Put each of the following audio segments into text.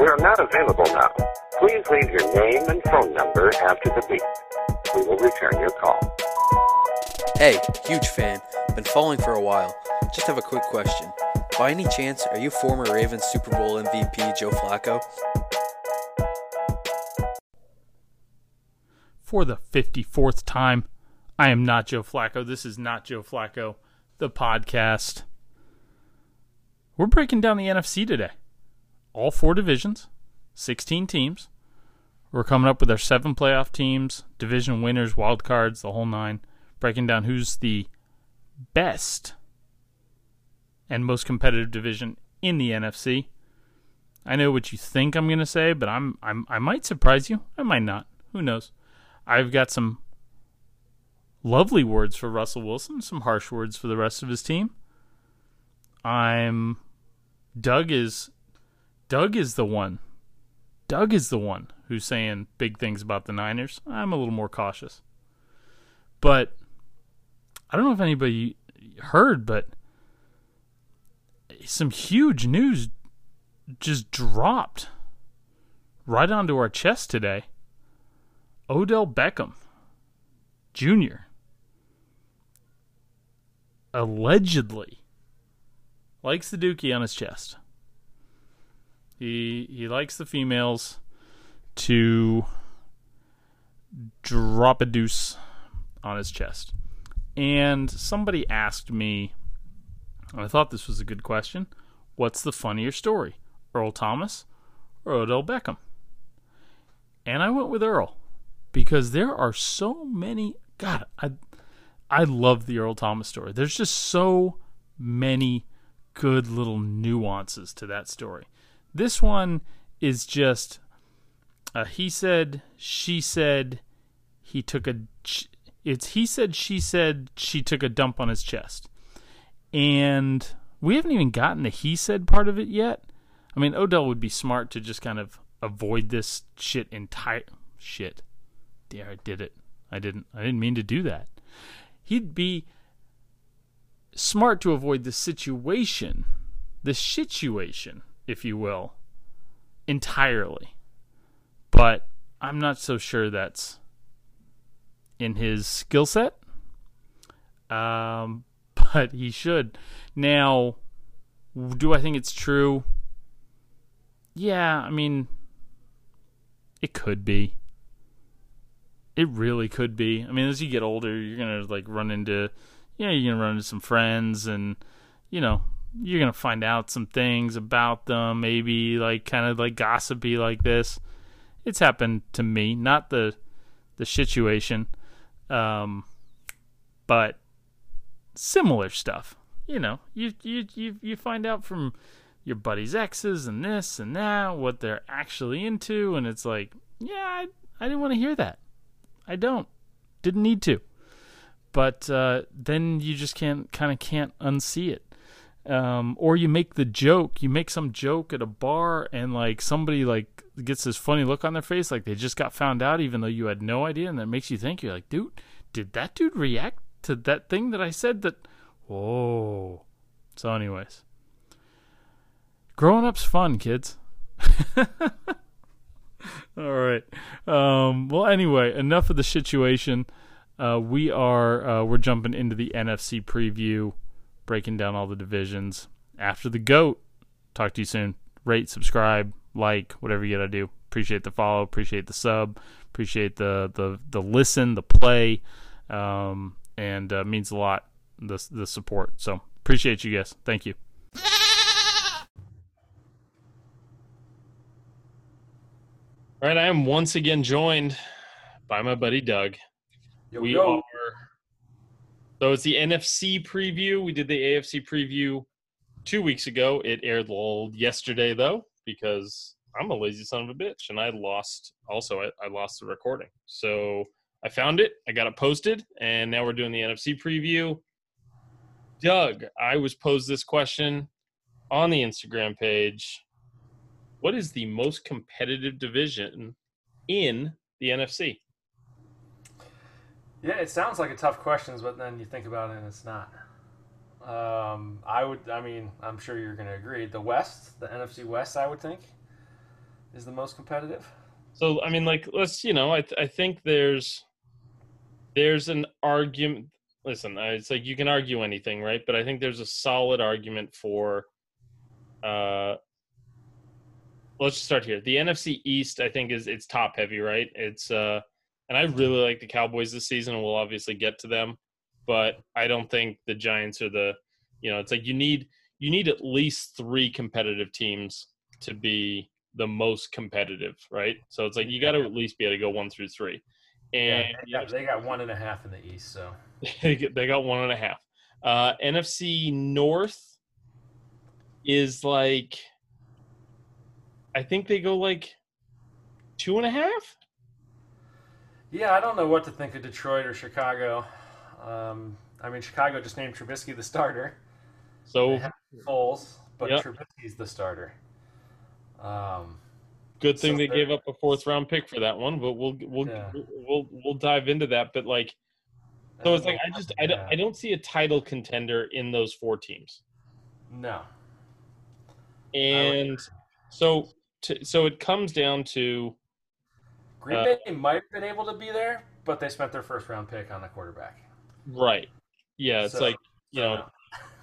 We are not available now. Please leave your name and phone number after the beep. We will return your call. Hey, huge fan. Been following for a while. Just have a quick question. By any chance, are you former Ravens Super Bowl MVP Joe Flacco? For the 54th time, I am not Joe Flacco. This is not Joe Flacco, the podcast. We're breaking down the NFC today. All four divisions, 16 teams. We're coming up with our seven playoff teams, division winners, wild cards, the whole nine. Breaking down who's the best and most competitive division in the NFC. I know what you think I'm going to say, but I'm, I'm I might surprise you. I might not. Who knows? I've got some lovely words for Russell Wilson, some harsh words for the rest of his team. I'm Doug is Doug is the one. Doug is the one who's saying big things about the Niners. I'm a little more cautious. But I don't know if anybody heard, but some huge news just dropped right onto our chest today. Odell Beckham Jr. allegedly likes the dookie on his chest. He he likes the females to drop a deuce on his chest. And somebody asked me I thought this was a good question. What's the funnier story, Earl Thomas or Odell Beckham? And I went with Earl because there are so many. God, I I love the Earl Thomas story. There's just so many good little nuances to that story. This one is just uh, he said, she said, he took a. It's he said, she said, she took a dump on his chest and we haven't even gotten the he said part of it yet. I mean, Odell would be smart to just kind of avoid this shit entire shit. Yeah, I did it. I didn't. I didn't mean to do that. He'd be smart to avoid the situation, the situation, if you will, entirely. But I'm not so sure that's in his skill set. Um, but he should. Now, do I think it's true? Yeah, I mean, it could be. It really could be. I mean, as you get older, you're gonna like run into, yeah, you're gonna run into some friends, and you know, you're gonna find out some things about them. Maybe like kind of like gossipy like this. It's happened to me, not the the situation, um, but similar stuff. You know, you you you you find out from your buddy's exes and this and that what they're actually into, and it's like, yeah, I, I didn't want to hear that. I don't, didn't need to. But uh, then you just can't kind of can't unsee it. Um, or you make the joke, you make some joke at a bar, and like somebody like gets this funny look on their face, like they just got found out, even though you had no idea, and that makes you think you're like, dude, did that dude react to that thing that I said that whoa. So anyways. Growing up's fun, kids. All right. Um, well, anyway, enough of the situation. Uh, we are uh, we're jumping into the NFC preview, breaking down all the divisions after the goat. Talk to you soon. Rate, subscribe, like, whatever you gotta do. Appreciate the follow. Appreciate the sub. Appreciate the the the listen, the play. Um, and uh, means a lot the the support. So appreciate you guys. Thank you. All right, I am once again joined by my buddy Doug. Yo, we yo. are so it's the NFC preview. We did the AFC preview two weeks ago. It aired yesterday though because I'm a lazy son of a bitch, and I lost. Also, I, I lost the recording, so I found it. I got it posted, and now we're doing the NFC preview. Doug, I was posed this question on the Instagram page. What is the most competitive division in the NFC? Yeah, it sounds like a tough question, but then you think about it and it's not. Um, I would, I mean, I'm sure you're going to agree. The West, the NFC West, I would think, is the most competitive. So, I mean, like, let's, you know, I, th- I think there's, there's an argument. Listen, it's like you can argue anything, right? But I think there's a solid argument for, uh, let's just start here. The NFC East, I think, is it's top heavy, right? It's, uh, and I really like the Cowboys this season, and we'll obviously get to them but I don't think the Giants are the you know, it's like you need you need at least three competitive teams to be the most competitive, right? So it's like you got to at least be able to go one through three. And yeah, they, got, they got one and a half in the East, so they got one and a half. Uh, NFC North is like, I think they go like two and a half. Yeah, I don't know what to think of Detroit or Chicago. Um, I mean, Chicago just named Trubisky the starter. So Foles, but yep. Trubisky's the starter. Um, Good thing so they gave up a fourth round pick for that one, but we'll we'll yeah. we'll we'll dive into that. But like, so it's like I just I don't I don't see a title contender in those four teams. No. And so to, so it comes down to Green uh, Bay might have been able to be there, but they spent their first round pick on a quarterback. Right. Yeah, it's so, like you know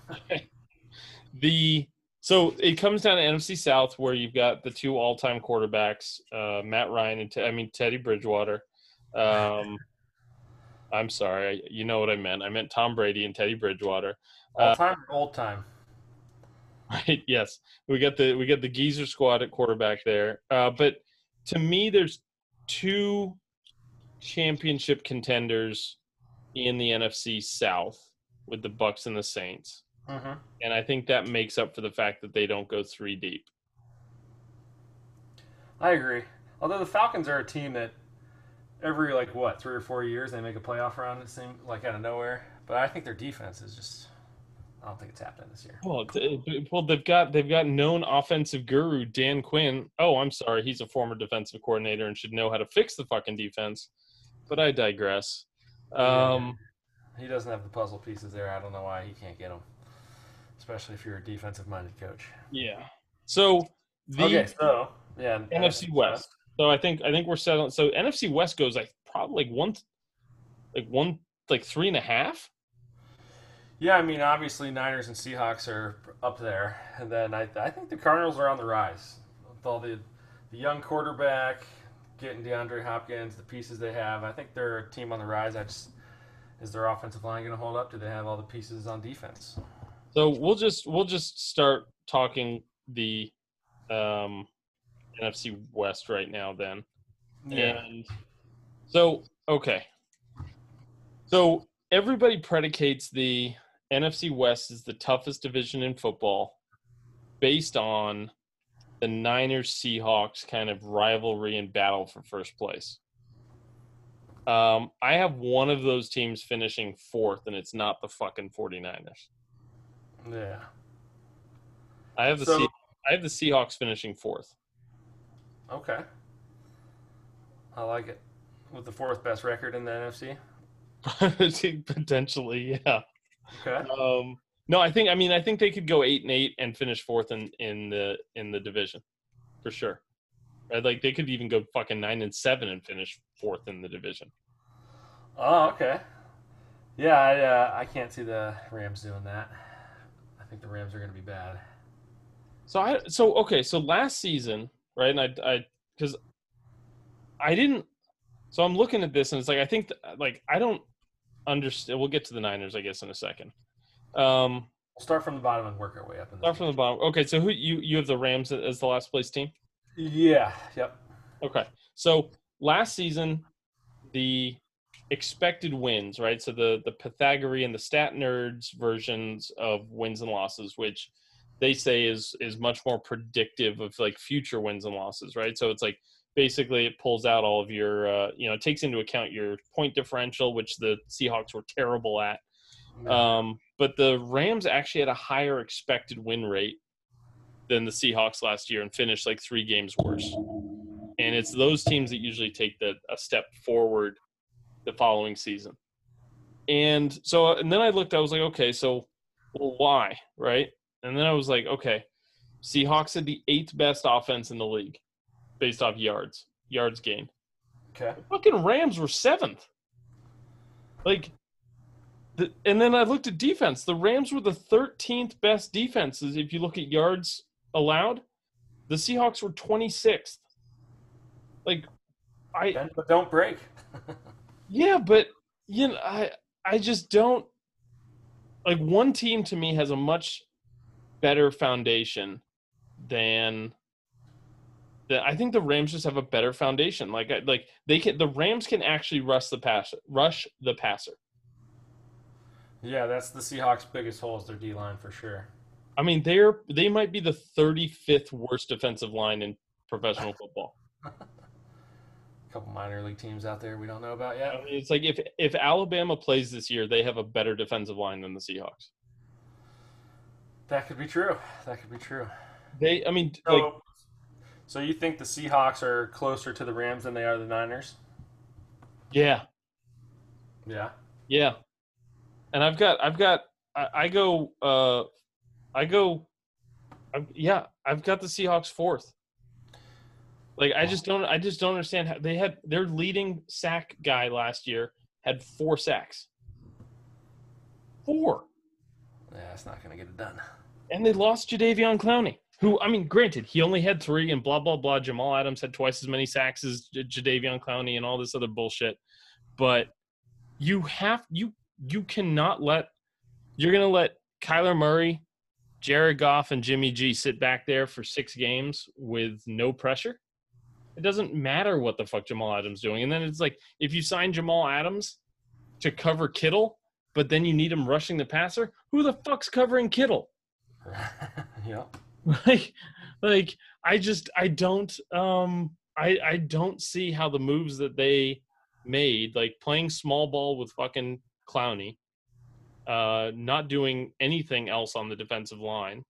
the so it comes down to NFC South where you've got the two all-time quarterbacks, uh, Matt Ryan and I mean Teddy Bridgewater. Um, I'm sorry, you know what I meant. I meant Tom Brady and Teddy Bridgewater. All time, uh, old time. Right. Yes, we got the we got the Geezer squad at quarterback there. Uh, but to me, there's two championship contenders in the NFC South with the Bucs and the Saints. Mm-hmm. And I think that makes up for the fact that they don't go three deep. I agree. Although the Falcons are a team that every like what three or four years they make a playoff run. It seems like out of nowhere. But I think their defense is just. I don't think it's happening this year. Well, well, they've got they've got known offensive guru Dan Quinn. Oh, I'm sorry, he's a former defensive coordinator and should know how to fix the fucking defense. But I digress. Um, he doesn't have the puzzle pieces there. I don't know why he can't get them, especially if you're a defensive-minded coach. Yeah. So the okay, so yeah, NFC West. So I think I think we're settling. So NFC West goes like probably like one, like one, like three and a half. Yeah, I mean, obviously Niners and Seahawks are up there, and then I, I think the Cardinals are on the rise with all the the young quarterback, getting DeAndre Hopkins, the pieces they have. I think they're a team on the rise. I just is their offensive line going to hold up? Do they have all the pieces on defense? So we'll just we'll just start talking the um, NFC West right now then. Yeah. And so okay. So everybody predicates the NFC West is the toughest division in football based on the Niners Seahawks kind of rivalry and battle for first place. Um, I have one of those teams finishing fourth, and it's not the fucking 49ers. Yeah. I have the so, I have the Seahawks finishing fourth. Okay. I like it. With the fourth best record in the NFC? Potentially, yeah. Okay. Um, no, I think I mean I think they could go eight and eight and finish fourth in, in the in the division, for sure. Right? Like they could even go fucking nine and seven and finish fourth in the division. Oh, okay. Yeah, I uh, I can't see the Rams doing that. I think the Rams are going to be bad. So I so okay so last season right and I I because I didn't so I'm looking at this and it's like I think th- like I don't understand. We'll get to the Niners I guess in a second. Um, we'll start from the bottom and work our way up. start from the bottom. Okay, so who you you have the Rams as the last place team? Yeah. Yep. Okay. So last season, the expected wins, right? So the the Pythagorean, the stat nerds versions of wins and losses, which they say is is much more predictive of like future wins and losses, right? So it's like basically it pulls out all of your uh, you know it takes into account your point differential, which the Seahawks were terrible at. Um, but the Rams actually had a higher expected win rate than the Seahawks last year and finished like three games worse. And it's those teams that usually take the a step forward the following season. And so, and then I looked, I was like, okay, so, well, why, right? And then I was like, okay, Seahawks had the eighth best offense in the league based off yards, yards gained. Okay. Fucking Rams were seventh. Like, the, and then I looked at defense. The Rams were the 13th best defenses if you look at yards allowed. The Seahawks were 26th. Like, I Bend but don't break. yeah, but you know, I I just don't like one team to me has a much better foundation than the, I think the Rams just have a better foundation. Like like they can the Rams can actually rush the pass rush the passer. yeah, that's the Seahawks' biggest hole is their D line for sure. I mean, they're they might be the 35th worst defensive line in professional football. A couple minor league teams out there we don't know about yet. I mean, it's like if if Alabama plays this year, they have a better defensive line than the Seahawks. That could be true. That could be true. They, I mean, So, like so you think the Seahawks are closer to the Rams than they are the Niners? yeah, Yeah. Yeah, and I've got I've got I, I go uh I go i yeah I've got the Seahawks fourth. Like I just don't I just don't understand how they had their leading sack guy last year had four sacks. Four. Yeah, it's not going to get it done. And they lost Jadeveon Clowney, who I mean, granted, he only had three, and blah blah blah. Jamal Adams had twice as many sacks as J- Jadeveon Clowney, and all this other bullshit. But you have you you cannot let you're gonna let Kyler Murray, Jared Goff, and Jimmy G sit back there for six games with no pressure. It doesn't matter what the fuck Jamal Adams doing, and then it's like if you sign Jamal Adams to cover Kittle, but then you need him rushing the passer, who the fuck's covering Kittle? yeah. like like i just i don't um i i don't see how the moves that they made like playing small ball with fucking clowney uh not doing anything else on the defensive line.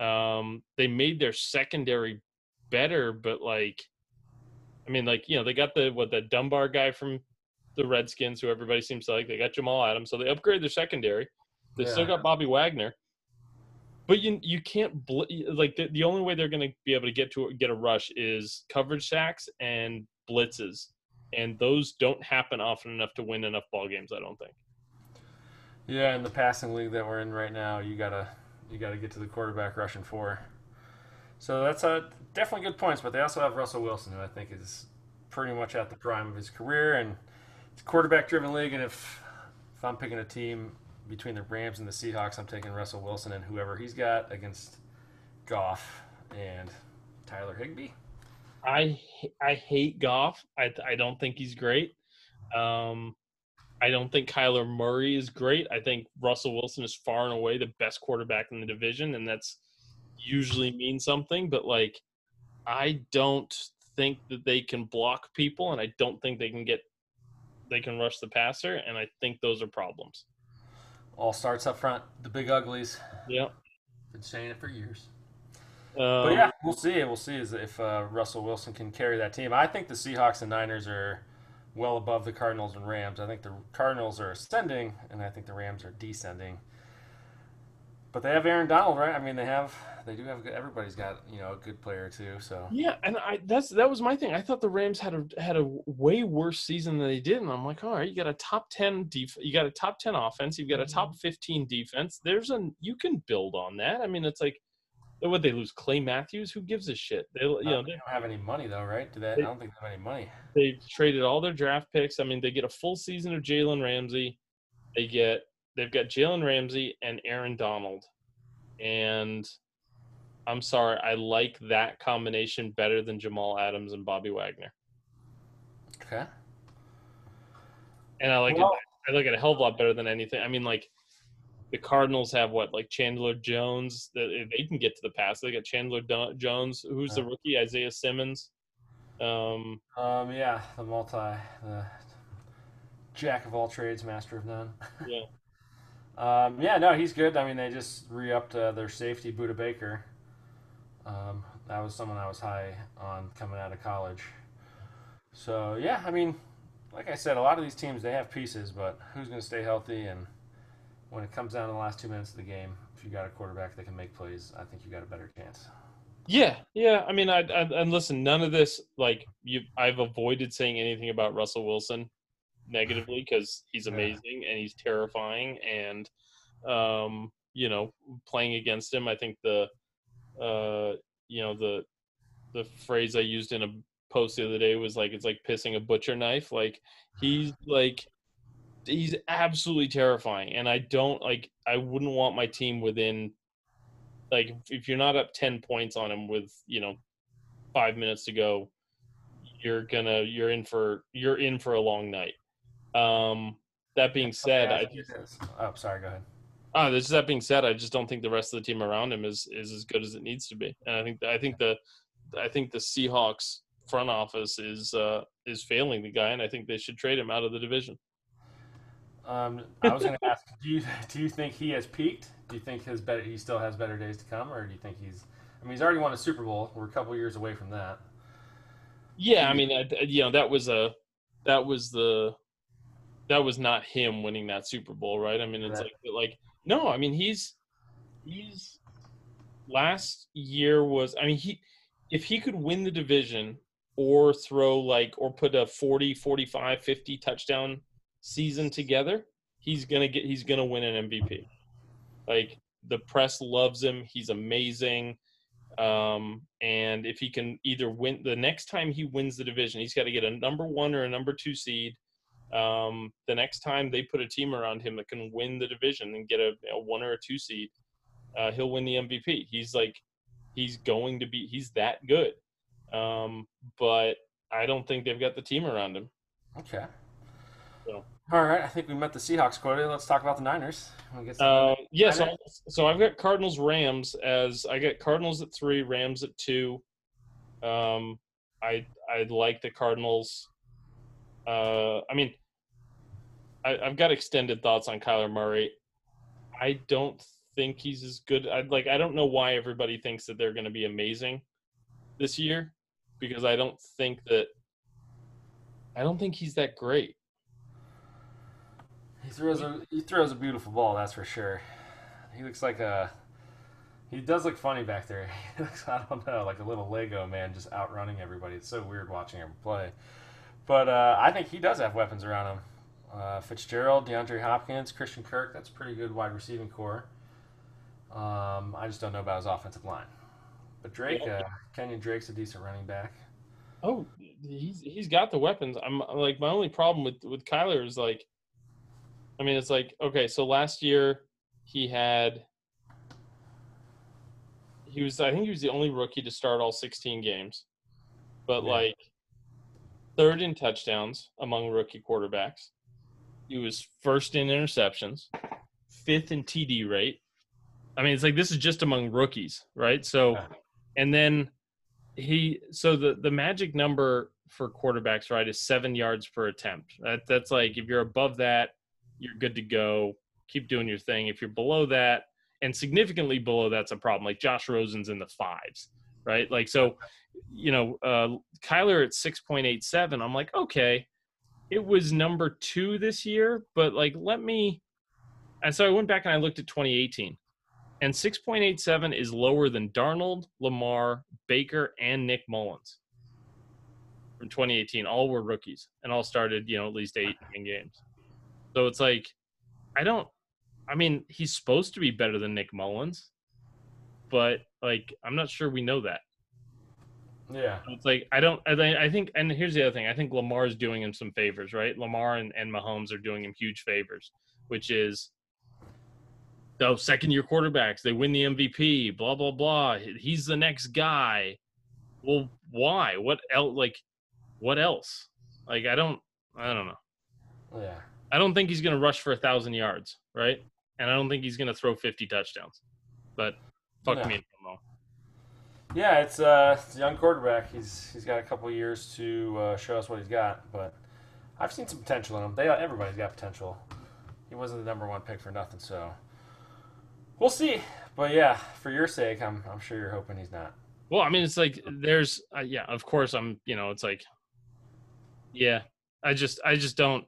Um they made their secondary better but like i mean like you know they got the what the dunbar guy from the redskins who everybody seems to like. They got jamal adams so they upgraded their secondary. They still got bobby wagner but you you can't bl- like the, the only way they're going to be able to get to get a rush is coverage sacks and blitzes, and those don't happen often enough to win enough ball games. I don't think. Yeah, in the passing league that we're in right now, you gotta you gotta get to the quarterback rushing four. So that's a definitely good points, but they also have Russell Wilson, who I think is pretty much at the prime of his career, and it's a quarterback-driven league. And if if I'm picking a team between the Rams and the Seahawks, I'm taking Russell Wilson and whoever he's got against Goff and Tyler Higbee. I hate Goff. I I don't think he's great. Um, I don't think Kyler Murray is great. I think Russell Wilson is far and away the best quarterback in the division, and that's usually means something. But like, I don't think that they can block people, and I don't think they can get they can rush the passer, and I think those are problems. All starts up front, the big uglies. Yep. Been saying it for years. Um, But yeah, we'll see. We'll see is if uh, Russell Wilson can carry that team. I think the Seahawks and Niners are well above the Cardinals and Rams. I think the Cardinals are ascending, and I think the Rams are descending. But they have Aaron Donald, right? I mean, they have they do have good, everybody's got you know a good player too. So Yeah, and I that's that was my thing. I thought the Rams had a had a way worse season than they did, and I'm like, all right, you got a top ten def- you got a top ten offense, you've got a top mm-hmm. fifteen defense. There's a you can build on that. I mean, it's like, what they lose Clay Matthews? Who gives a shit? They you know they they, don't have any money though, right? Do that? I don't think they have any money. they've traded all their draft picks. I mean, they get a full season of Jalen Ramsey. They get they've got Jalen Ramsey and Aaron Donald, and I'm sorry, I like that combination better than Jamal Adams and Bobby Wagner. Okay. and I like Well- it. I like it a hell of a lot better than anything. I mean, like the Cardinals have what like Chandler Jones. That they can get to the pass. They got Chandler Do- Jones, who's the rookie, Isaiah Simmons. Um, Um, yeah, the multi, the jack of all trades, master of none. yeah, Um, yeah, no, he's good. I mean, they just re-upped uh, their safety, Budda Baker. Um, that was someone I was high on coming out of college. So yeah, I mean, like I said, a lot of these teams they have pieces, but who's going to stay healthy? And when it comes down to the last two minutes of the game, if you got a quarterback that can make plays, I think you got a better chance. yeah, yeah. I mean, I, I and listen, none of this like you. I've avoided saying anything about Russell Wilson negatively because he's Yeah. amazing and he's terrifying, and um, you know, playing against him, I think the, uh, you know, the, the phrase I used in a post the other day was like it's like pissing a butcher knife. Like he's like he's absolutely terrifying and I don't like I wouldn't want my team within like if- you're not up 10 points on him with, you know, 5 minutes to go, you're to you're in for you're in for a long night. Um that being said, I just oh, sorry, go ahead. Ah, this that being said, I just don't think the rest of the team around him is is as good as it needs to be. And I think I think the I think the Seahawks front office is uh is failing the guy and I think they should trade him out of the division. Um, I was going to ask, do you do you think he has peaked? Do you think his better he still has better days to come, or do you think he's? I mean, he's already won a Super Bowl. We're a couple years away from that. Yeah, I mean, I, you know, that was a that was the that was not him winning that Super Bowl, right? I mean, it's Right. like like no, I mean, he's he's last year was I mean, he if he could win the division or throw like or put a 40, 45, 50 touchdown season together, he's going to get he's going to win an MVP. Like the press loves him, he's amazing. Um, and if he can either win the next time he wins the division, he's got to get a number one or a number two seed. Um, the next time they put a team around him that can win the division and get a, a one or a two seed, uh, he'll win the MVP. He's like, he's going to be, he's that good. Um, but I don't think they've got the team around him. Okay. So. All right. I think we met the Seahawks quota. Let's talk about the Niners. Uh, yeah, so, Niners? so I've got Cardinals Rams as I got Cardinals at three, Rams at two. Um, I I like the Cardinals. Uh, I mean, I, I've got extended thoughts on Kyler Murray. I don't think he's as good. I like. I don't know why everybody thinks that they're going to be amazing this year, because I don't think that. I don't think he's that great. he throws a he throws a beautiful ball. That's for sure. He looks like a. He does look funny back there. He looks, I don't know, like a little Lego man just outrunning everybody. It's so weird watching him play. But uh, I think he does have weapons around him. Uh, Fitzgerald, DeAndre Hopkins, Christian Kirk. That's a pretty good wide receiving corps. Um, I just don't know about his offensive line. But Drake, uh, Kenyon Drake's a decent running back. Oh, he's he's got the weapons. I'm like my only problem with with Kyler is like, I mean, it's like okay, so last year he had he was I think he was the only rookie to start all 16 games, but Yeah. like third in touchdowns among rookie quarterbacks. He was first in interceptions, fifth in TD rate. I mean, it's like this is just among rookies, right? So, and then he so the the magic number for quarterbacks right is seven yards per attempt. That that's like if you're above that you're good to go. Keep doing your thing. If you're below that and significantly below that's a problem like josh rosen's in the fives right? Like so you know uh kyler at 6.87 i'm like okay it was number two this year but like let me and so i went back and i looked at 2018 and 6.87 is lower than Darnold, Lamar, Baker, and Nick Mullens from 2018. All were rookies and all started, you know, at least eight in games. So it's like, I don't, I mean, he's supposed to be better than Nick Mullens, but like, I'm not sure we know that. Yeah. It's like, I don't, I, think- and here's the other thing I think Lamar's doing him some favors, right? Lamar and, and Mahomes are doing him huge favors, which is, oh, second year quarterbacks, they win the MVP, blah, blah, blah. He's the next guy. Well, why? What else? Like, what else? Like, I don't, I don't know. Yeah. I don't think he's to rush for a thousand yards, right? and I don't think he's to throw 50 touchdowns. But fuck No. me if I'm wrong. Yeah, it's, uh, a young quarterback. He's he's got a couple years to uh, show us what he's got, but I've seen some potential in him. They everybody's got potential. He wasn't the number one pick for nothing, so we'll see. But yeah, for your sake, I'm I'm sure you're hoping he's not. Well, I mean, it's like there's, uh, yeah, of course, I'm, you know, it's like, yeah, I just, I just don't,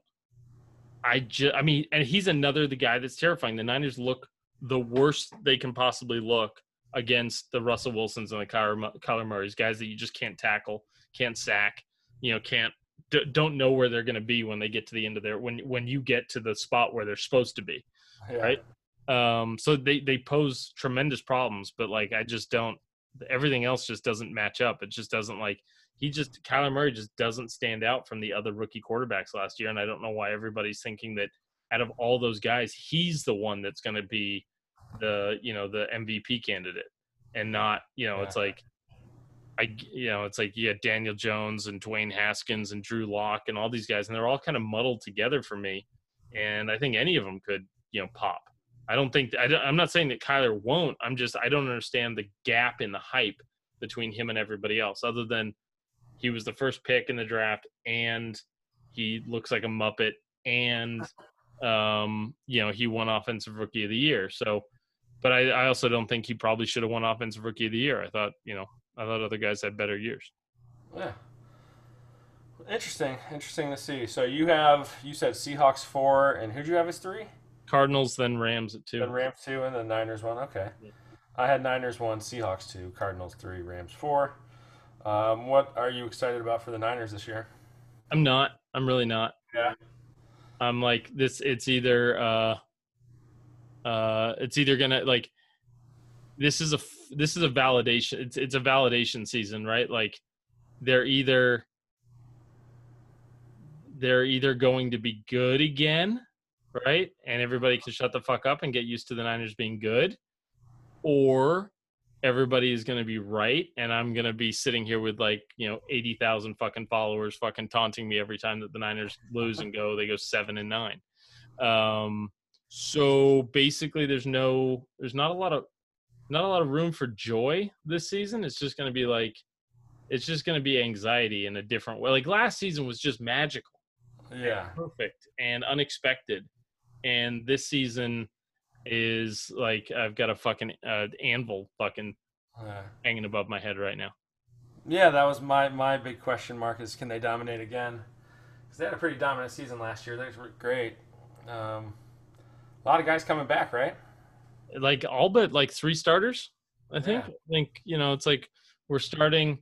I just, I mean, and he's another the guy that's terrifying. The Niners look the worst they can possibly look against the Russell Wilsons and the Kyler, Murray's guys that you just can't tackle, can't sack, you know, can't, d- don't know where they're going to be when they get to the end of their when when you get to the spot where they're supposed to be. Yeah. Right. Um, so they they pose tremendous problems, but like I just don't. Everything else just doesn't match up. It just doesn't like he just Kyler Murray just doesn't stand out from the other rookie quarterbacks last year, and I don't know why everybody's thinking that out of all those guys, he's the one that's going to be the you know the MVP candidate, and not you know it's like I you know it's like you had Daniel Jones and Dwayne Haskins and Drew Lock and all these guys, and they're all kind of muddled together for me, and I think any of them could you know pop. I don't think I don't, I'm not saying that Kyler won't. I'm just I don't understand the gap in the hype between him and everybody else, other than he was the first pick in the draft and he looks like a muppet and um you know he won offensive rookie of the year so but i, I also don't think he probably should have won offensive rookie of the year i thought you know i thought other guys had better years Yeah. Interesting. Interesting to see. So you have you said Seahawks four, and who'd you have as three? cardinals then rams at two Then Rams two, and then Niners one. Okay. Yeah. I had Niners one, Seahawks two, Cardinals three, Rams four. Um, what are you excited about for the Niners this year? i'm not i'm really not Yeah. i'm like this it's either uh uh it's either gonna like this is a this is a validation it's it's a validation season right? Like they're either they're either going to be good again right? And everybody can shut the fuck up and get used to the niners being good or everybody is going to be right and i'm going to be sitting here with like you know 80,000 fucking followers fucking taunting me every time that the niners lose and go they go 7 and 9 um so basically there's no there's not a lot of not a lot of room for joy this season it's just going to be like it's just going to be anxiety in a different way like last season was just magical Yeah. perfect and unexpected and this season is like i've got a fucking uh, anvil fucking Yeah. hanging above my head right now Yeah, that was my my big question mark is can they dominate again? Because they had a pretty dominant season last year. They were great. Um, a lot of guys coming back, right? like all but like three starters i think Yeah. i think you know it's like we're starting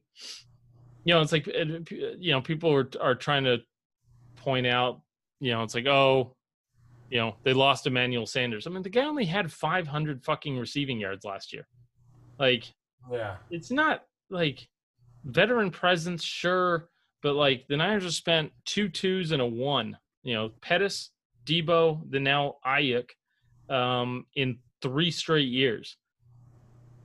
you know it's like you know people are, are trying to point out you know it's like oh you know they lost emmanuel sanders i mean the guy only had 500 fucking receiving yards last year like Yeah. it's not like veteran presence, sure, but like the Niners have spent two twos and a one. You know, Pettis, Deebo, the now Aiyuk, um, in three straight years.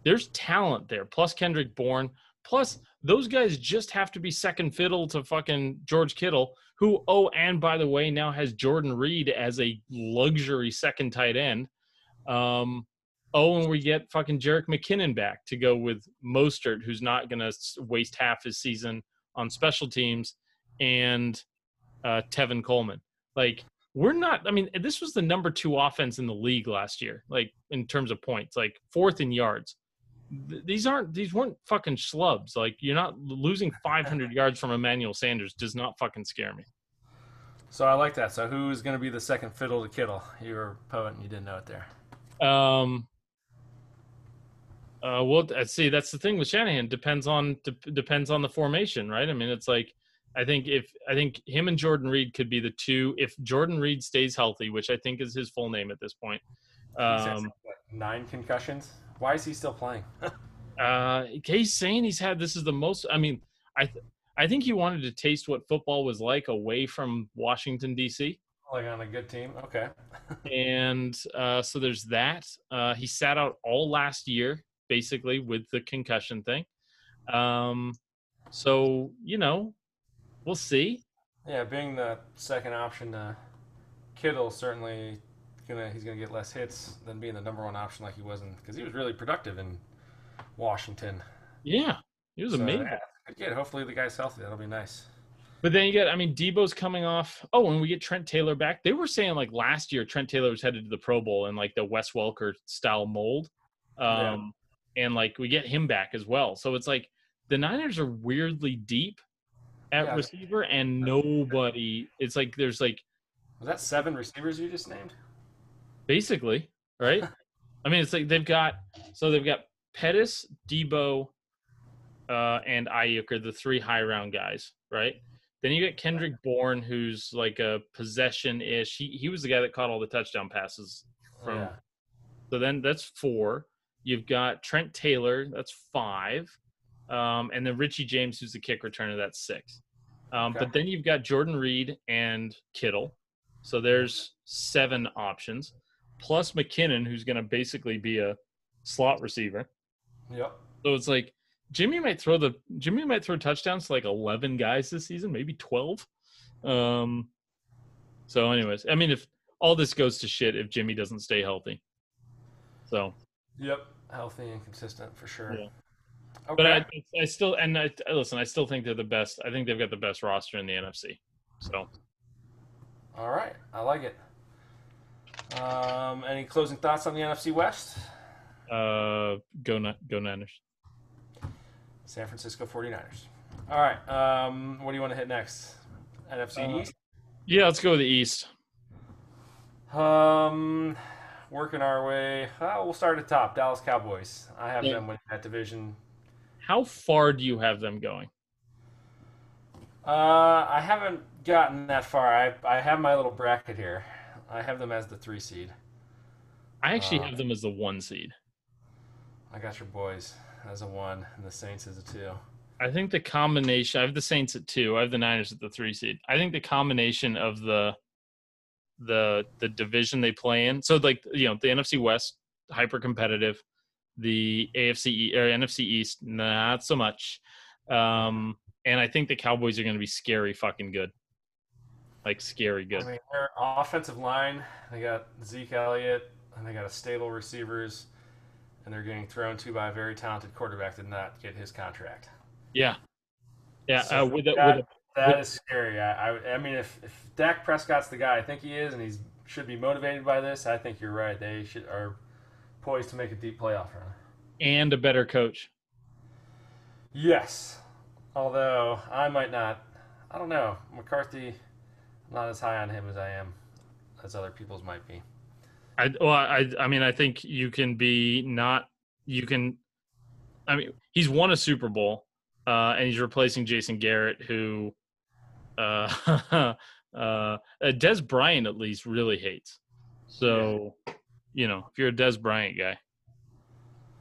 There's talent there, plus Kendrick Bourne, plus those guys just have to be second fiddle to fucking George Kittle, who oh, and by the way, now has Jordan Reed as a luxury second tight end. Um, Oh, and we get fucking Jerick McKinnon back to go with Mostert, who's not going to waste half his season on special teams, and uh, Tevin Coleman. Like, we're not, I mean, this was the number two offense in the league last year, like, in terms of points, like, fourth in yards. Th- These aren't, these weren't fucking schlubs. Like, you're not losing 500 yards from Emmanuel Sanders, does not fucking scare me. So I like that. So who's going to be the second fiddle to Kittle? You were a poet and you didn't know it there. Um. Uh, well, see, that's the thing with Shanahan. Depends on de- depends on the formation, right? I mean, it's like I think if I think him and Jordan Reed could be the two. If Jordan Reed stays healthy, which I think is his full name at this point, um, what, nine concussions. Why is he still playing? uh, he's saying he's had this is the most. I mean, I th- I think he wanted to taste what football was like away from Washington D.C. like on a good team. Okay. and uh, so there's that. Uh, he sat out all last year, basically with the concussion thing. Um, so you know, we'll see. Yeah, being the second option to Kittle certainly gonna he's gonna get less hits than being the number one option like he wasn't because he was really productive in Washington. Yeah, he was So, amazing. yeah, good kid. Hopefully the guy's healthy. That'll be nice. But then you get, I mean, Deebo's coming off. Oh, and we get Trent Taylor back. They were saying like last year, Trent Taylor was headed to the Pro Bowl in like the Wes Welker style mold. Um, And like we get him back as well. So it's like the Niners are weirdly deep at Yeah. receiver, and nobody. It's like there's like Was that seven receivers you just named? basically right. I mean, it's like they've got so they've got Pettis, Deebo, uh, and Aiyuk are the three high round guys, right? Then you get Kendrick Bourne, who's like a possession ish. He he was the guy that caught all the touchdown passes from. yeah. So then that's four. You've got Trent Taylor, that's five, um, and then Richie James, who's the kick returner, that's six. Um, Okay. But then you've got Jordan Reed and Kittle, so there's seven options, plus McKinnon, who's going to basically be a slot receiver. Yep. So it's like Jimmy might throw the Jimmy might throw touchdowns to like eleven guys this season, maybe twelve. Um. So, anyways, I mean, if all this goes to shit, if Jimmy doesn't stay healthy, so Yep. Healthy and consistent for sure. Yeah. Okay. but I, I still and I listen. I still think they're the best. I think they've got the best roster in the NFC. So All right. I like it. Um, any closing thoughts on the NFC West? uh, go go Niners. San Francisco 49ers. All right. Um, what do you want to hit next? NFC Uh, East? Yeah, let's go with the East. Um, working our way. Uh, we'll start at the top. Dallas Cowboys. I have Yeah. them winning that division. How far do you have them going? Uh, I haven't gotten that far. I I have my little bracket here. I have them as the three seed. I actually Uh, have them as the one seed. I got your boys as a one and the Saints as a two. I think the combination. I have the Saints at two. I have the Niners at the three seed. I think the combination of the the the division they play in. So like you know the NFC West hyper competitive, the AFC or NFC East not so much. Um, and I think the Cowboys are going to be scary fucking good, like scary good. I mean, their offensive line, they got Zeke Elliott, and they got a stable receivers, and they're getting thrown to by a very talented quarterback that did not get his contract. Yeah, yeah. So uh, with a, that- with a, That With- is scary. I, I, I mean, if, if Dak Prescott's the guy I think he is, and he should be motivated by this, I think you're right. They should are poised to make a deep playoff run. and a better coach. Yes, although I might not. I don't know. McCarthy, I'm not as high on him as I am, as other people's might be. I well, I I mean, I think you can be not you can. I mean, he's won a Super Bowl, uh, and he's replacing Jason Garrett, who, uh, uh, Dez Bryant at least really hates. So, you know, if you're a Dez Bryant guy,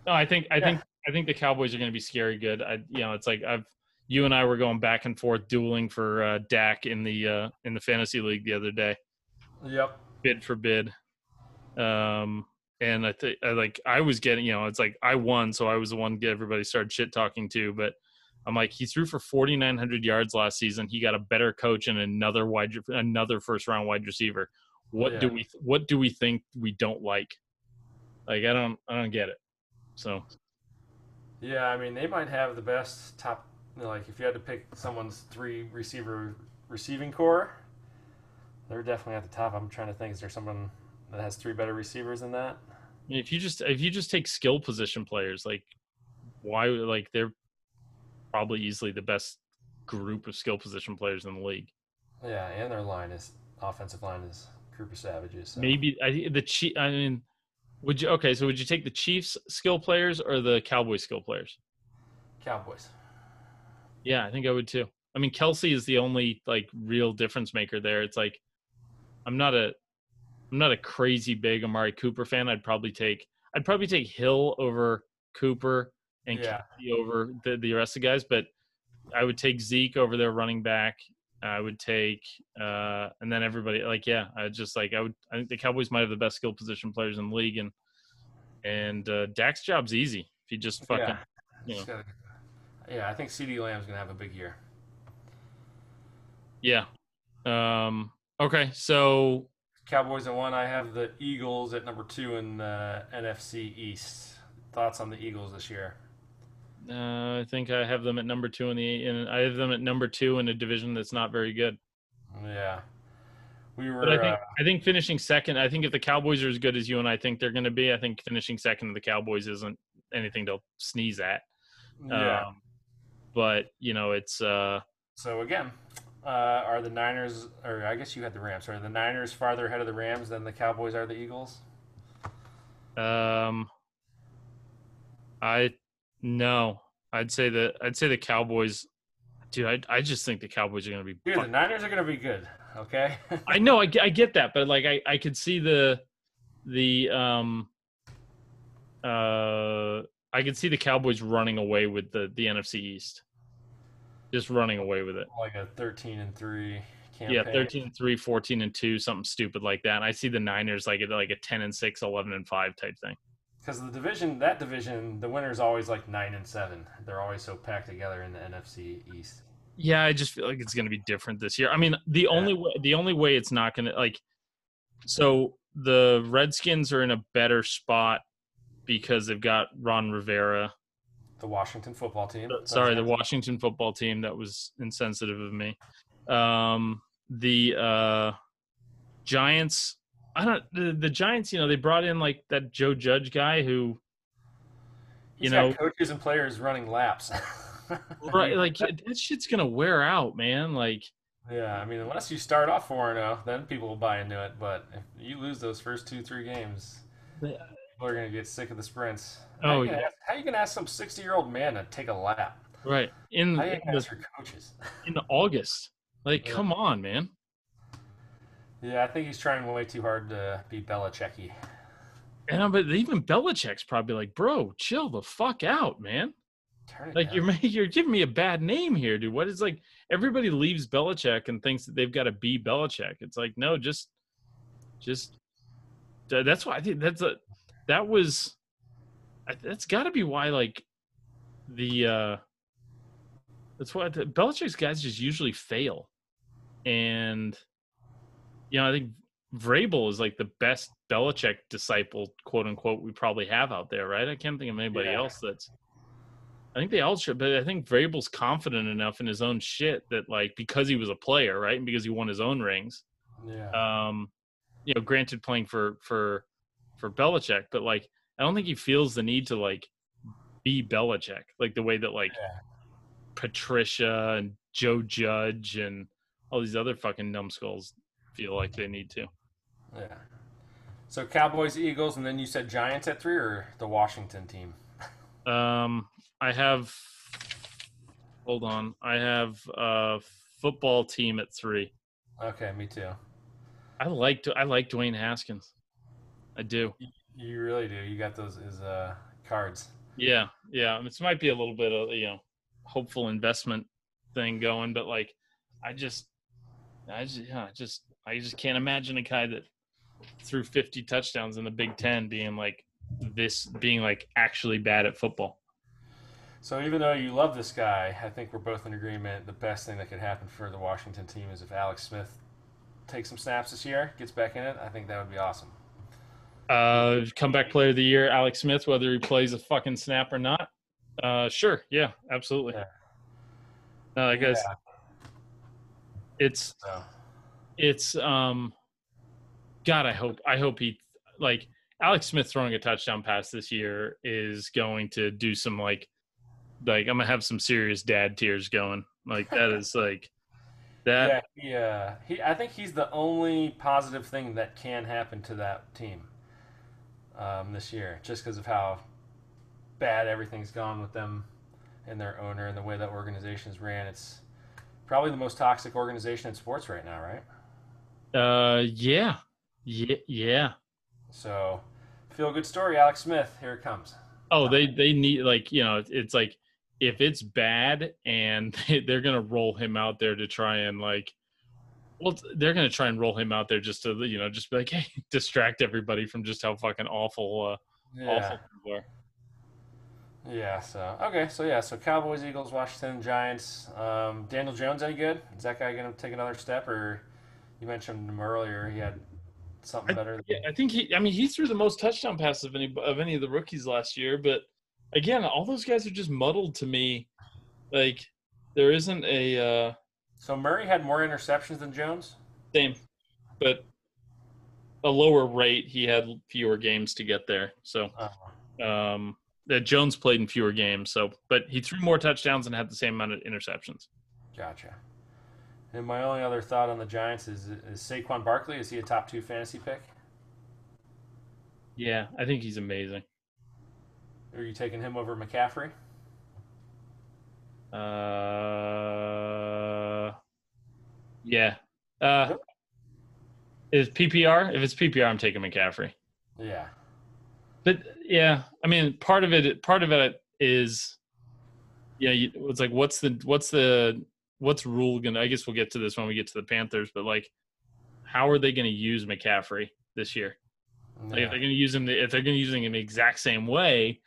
no, I think I Yeah. think I think the Cowboys are going to be scary good. I you know, it's like I've you and I were going back and forth dueling for uh, Dak in the uh, in the fantasy league the other day Yep. bid for bid. Um, and I think I like I was getting, you know, it's like I won, so I was the one get everybody started shit talking to. But I'm like, he threw for 4,900 yards last season. He got a better coach and another wide, another first round wide receiver. What do we, what do we think we don't like? Like I don't, I don't get it. So Yeah, I mean, they might have the best top. you know, Like, if you had to pick someone's three receiver receiving corps, they're definitely at the top. I'm trying to think. Is there someone that has three better receivers than that? I mean, if you just if you just take skill position players, like why like they're probably easily the best group of skill position players in the league. Yeah, and their line is offensive line is group of savages. So. Maybe I the Chief. I mean, would you okay? So would you take the Chiefs skill players or the Cowboys skill players? Cowboys. Yeah, I think I would too. I mean, Kelce is the only like real difference maker there. It's like I'm not a I'm not a crazy big Amari Cooper fan. I'd probably take I'd probably take Hill over Cooper and Yeah. Kelce over the the rest of the guys, but I would take Zeke over their running back. I would take uh and then everybody like yeah, I just like I would I think the Cowboys might have the best skill position players in the league and and uh Dak's job's easy if he just fucking yeah. you know. gotta- yeah, I think CeeDee Lamb's gonna have a big year. Yeah. Um, okay, so Cowboys at one. I have the Eagles at number two in the NFC East. Thoughts on the Eagles this year? Uh, I think I have them at number two in the. In, I have them at number two in a division that's not very good. Yeah, we were. But I think uh, I think finishing second. I think if the Cowboys are as good as you and I think they're going to be, I think finishing second to the Cowboys isn't anything to sneeze at. yeah. Um, but you know, it's uh, So again, uh, are the Niners, or I guess you had the Rams, are the Niners farther ahead of the Rams than the Cowboys are the Eagles? um, I no, I'd say the I'd say the Cowboys. Dude, I I just think the Cowboys are going to be. Dude, the Niners are going to be good. Okay. I know, I, get- I get that, but like I I could see the the um uh I could see the Cowboys running away with the the NFC East. Just running away with it. like a thirteen and three campaign. Yeah, 13 and 3, 14 and 2, something stupid like that. And I see the Niners like at like a 10 and 6, 11 and 5 type thing. Because the division, that division, the winner is always like nine and seven. They're always so packed together in the NFC East. Yeah, I just feel like it's going to be different this year. I mean, the only way the only way it's not going to like so the Redskins are in a better spot because they've got Ron Rivera. The Washington football team. Sorry, the Washington football team that was insensitive of me. Um the uh Giants I don't the, the Giants, you know, they brought in like that Joe Judge guy who you know- coaches and players running laps. right like that shit's going to wear out, man. Like Yeah, I mean, unless you start off four and zero, then people will buy into it. But if you lose those first two, three games, people are gonna get sick of the sprints. Oh, how gonna yeah. ask, how you gonna ask some sixty year old man to take a lap? right in, in the coaches? in August. Like, Yeah. come on, man. Yeah, I think he's trying way too hard to be Belichicky. And uh, but even Belichick's probably like, bro, chill the fuck out, man. Like down. you're you're giving me a bad name here, dude. What is like everybody leaves Belichick and thinks that they've got to be Belichick. It's like no, just just that's why I think that's a that was that's got to be why like the uh that's why the, Belichick's guys just usually fail, and you know I think Vrabel is like the best Belichick disciple, quote unquote, we probably have out there, right? I can't think of anybody Yeah. else that's. I think they all should, but I think Vrabel's confident enough in his own shit that, like, because he was a player, right, and because he won his own rings, yeah. um, you know, granted playing for for for Belichick, but like, I don't think he feels the need to like be Belichick, like the way that like Yeah. Patricia and Joe Judge and all these other fucking numbskulls feel like they need to. yeah. So Cowboys, Eagles, and then you said Giants at three, or the Washington team? Um, I have. Hold on, I have a football team at three. Okay, me too. I like I like Dwayne Haskins. I do. You really do. You got those as uh, cards. Yeah, yeah. This might be a little bit of you know hopeful investment thing going, but like I just, I just, yeah, I just, I just can't imagine a guy that threw 50 touchdowns in the Big Ten being like this, being like actually bad at football. So even though you love this guy, I think we're both in agreement. The best thing that could happen for the Washington team is if Alex Smith takes some snaps this year, gets back in it. I think that would be awesome. Uh, comeback player of the year, Alex Smith, whether he plays a fucking snap or not. Uh, sure, yeah, absolutely. Yeah. No, I guess Yeah. it's So it's um god i hope i hope he like alex smith throwing a touchdown pass this year is going to do some like like i'm gonna have some serious dad tears going like that is like that yeah, he, uh, he. I think he's the only positive thing that can happen to that team um, this year, just because of how bad everything's gone with them and their owner and the way that organization's ran. It's probably the most toxic organization in sports right now, right? Uh yeah yeah yeah So, feel good story, Alex Smith. Here it comes. oh they they need like you know it's like if it's bad and they're gonna roll him out there to try and like well they're gonna try and roll him out there just to you know just be like hey distract everybody from just how fucking awful uh Yeah. awful people are Yeah. So okay. So yeah. So Cowboys, Eagles, Washington, Giants. Um, Daniel Jones any good? Is that guy to take another step? Or you mentioned him earlier. He had something better. Than, Yeah, I think he. I mean, he threw the most touchdown passes of any of any of the rookies last year. But again, all those guys are just muddled to me. Like there isn't a uh, So Murray had more interceptions than Jones. same, but a lower rate. He had fewer games to get there. So Uh, um, that Jones played in fewer games. So, but he threw more touchdowns and had the same amount of interceptions. gotcha. And my only other thought on the Giants is is Saquon Barkley. Is he a top two fantasy pick? Yeah, I think he's amazing. Are you taking him over McCaffrey? Uh, yeah. Uh, is PPR? If it's PPR, I'm taking McCaffrey. Yeah. But yeah, I mean, part of it, part of it is, yeah, you, it's like, what's the, what's the, what's Rhule gonna? I guess we'll get to this when we get to the Panthers. But like, how are they going to use McCaffrey this year? Like, if they're going to use him, if they're going to use him in the exact same way,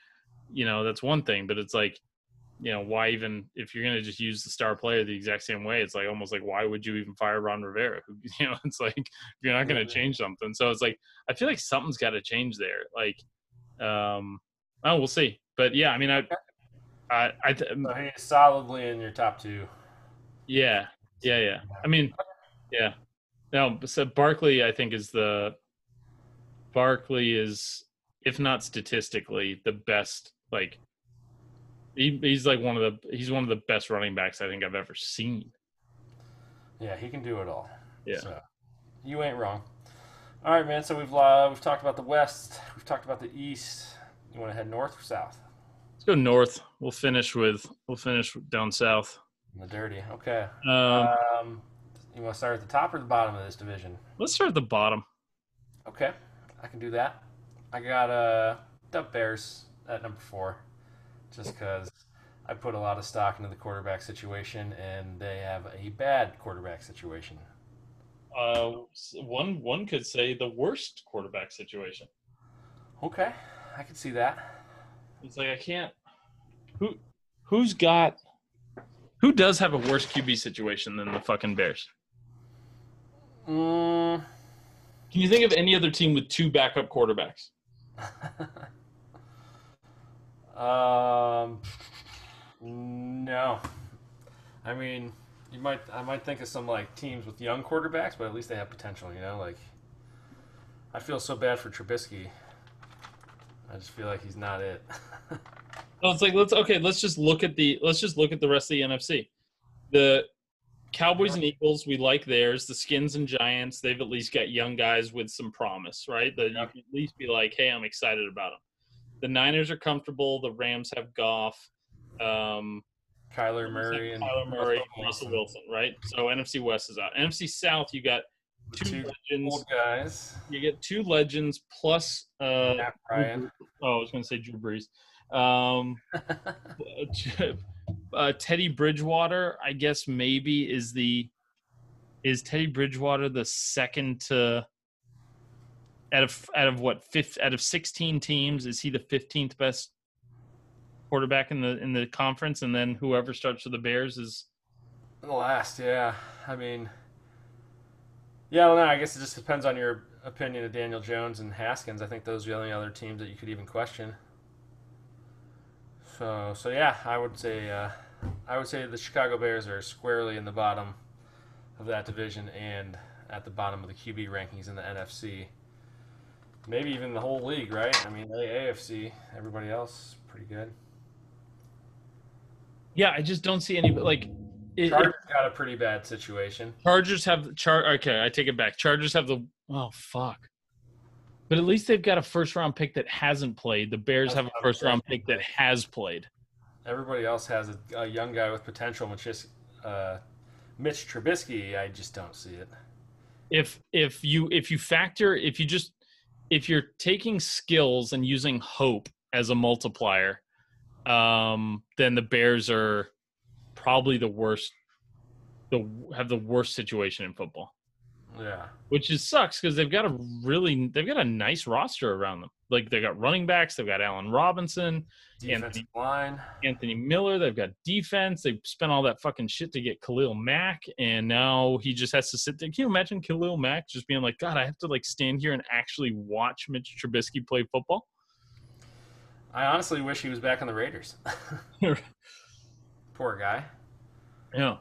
you know, that's one thing. But it's like, you know, why even if you're going to just use the star player the exact same way, it's like almost like why would you even fire Ron Rivera? You know, it's like you're not going Yeah. to change something. So it's like I feel like something's got to change there. Like, um, oh, we'll see. But yeah, I mean, I, I, I, th- So he's solidly in your top two. Yeah, yeah, yeah. I mean, yeah. Now, so Barkley, I think is the Barkley is, if not statistically, the best. Like, he, he's like one of the he's one of the best running backs I think I've ever seen. Yeah, he can do it all. Yeah. So, you ain't wrong. All right, man. So we've uh, we've talked about the West. We've talked about the East. You want to head north or south? Let's go north. We'll finish with we'll finish down south. In the dirty. Okay. Um, Um, you want to start at the top or the bottom of this division? let's start at the bottom. Okay, I can do that. I got uh the Bears at number four, just because I put a lot of stock into the quarterback situation, and they have a bad quarterback situation. Uh, one one could say the worst quarterback situation. Okay, I can see that. It's like I can't. Who who's got? Who does have a worse QB situation than the fucking Bears? Mm. Can you think of any other team with two backup quarterbacks? um, no. I mean, you might. I might think of some like teams with young quarterbacks, but at least they have potential. You know, like I feel so bad for Trubisky. I just feel like he's not it. Well, it's like let's okay. Let's just look at the let's just look at the rest of the NFC. The Cowboys and Eagles, we like theirs. The Skins and Giants, they've at least got young guys with some promise, right? That you can at least be like, hey, I'm excited about them. The Niners are comfortable. The Rams have Goff. Um, Kyler Murray and Kyler Murray, Russell Russell Wilson. Wilson, right? So NFC West is out. NFC South, you got two, two legends. old guys. You get two legends plus. Uh, Matt Ryan. oh, I was going to say Drew Brees. Um, uh, Teddy Bridgewater, I guess maybe is the is Teddy Bridgewater the second to out of out of what fifth out of sixteen teams is he the fifteenth best quarterback in the in the conference, and then whoever starts for the Bears is The last, yeah. I mean, yeah. Well, no. I guess it just depends on your opinion of Daniel Jones and Haskins. I think those are the only other teams that you could even question. So, so yeah, I would say, uh, I would say the Chicago Bears are squarely in the bottom of that division and at the bottom of the QB rankings in the NFC. Maybe even the whole league, right? I mean, the AFC, everybody else, pretty good. yeah. I just don't see any like. It, it- Chargers got a pretty bad situation. Chargers have char. Okay, I take it back. Chargers have the. Oh fuck. But at least they've got a first round pick that hasn't played. The Bears have a first round pick that has played. Everybody else has a, a young guy with potential, which is uh, Mitch Trubisky. I just don't see it. If if you if you factor if you just if you're taking skills and using hope as a multiplier, um, then the Bears are probably the worst. The have the worst situation in football. Yeah, which is sucks because they've got a really they've got a nice roster around them. like they got running backs. They've got Allen Robinson, Defensive Anthony- line. Anthony Miller. They've got defense. They spent all that fucking shit to get Khalil Mack, and now he just has to sit there. Can you imagine Khalil Mack just being like, God, I have to like stand here and actually watch Mitch Trubisky play football? I honestly wish he was back on the Raiders. Poor guy. Yeah.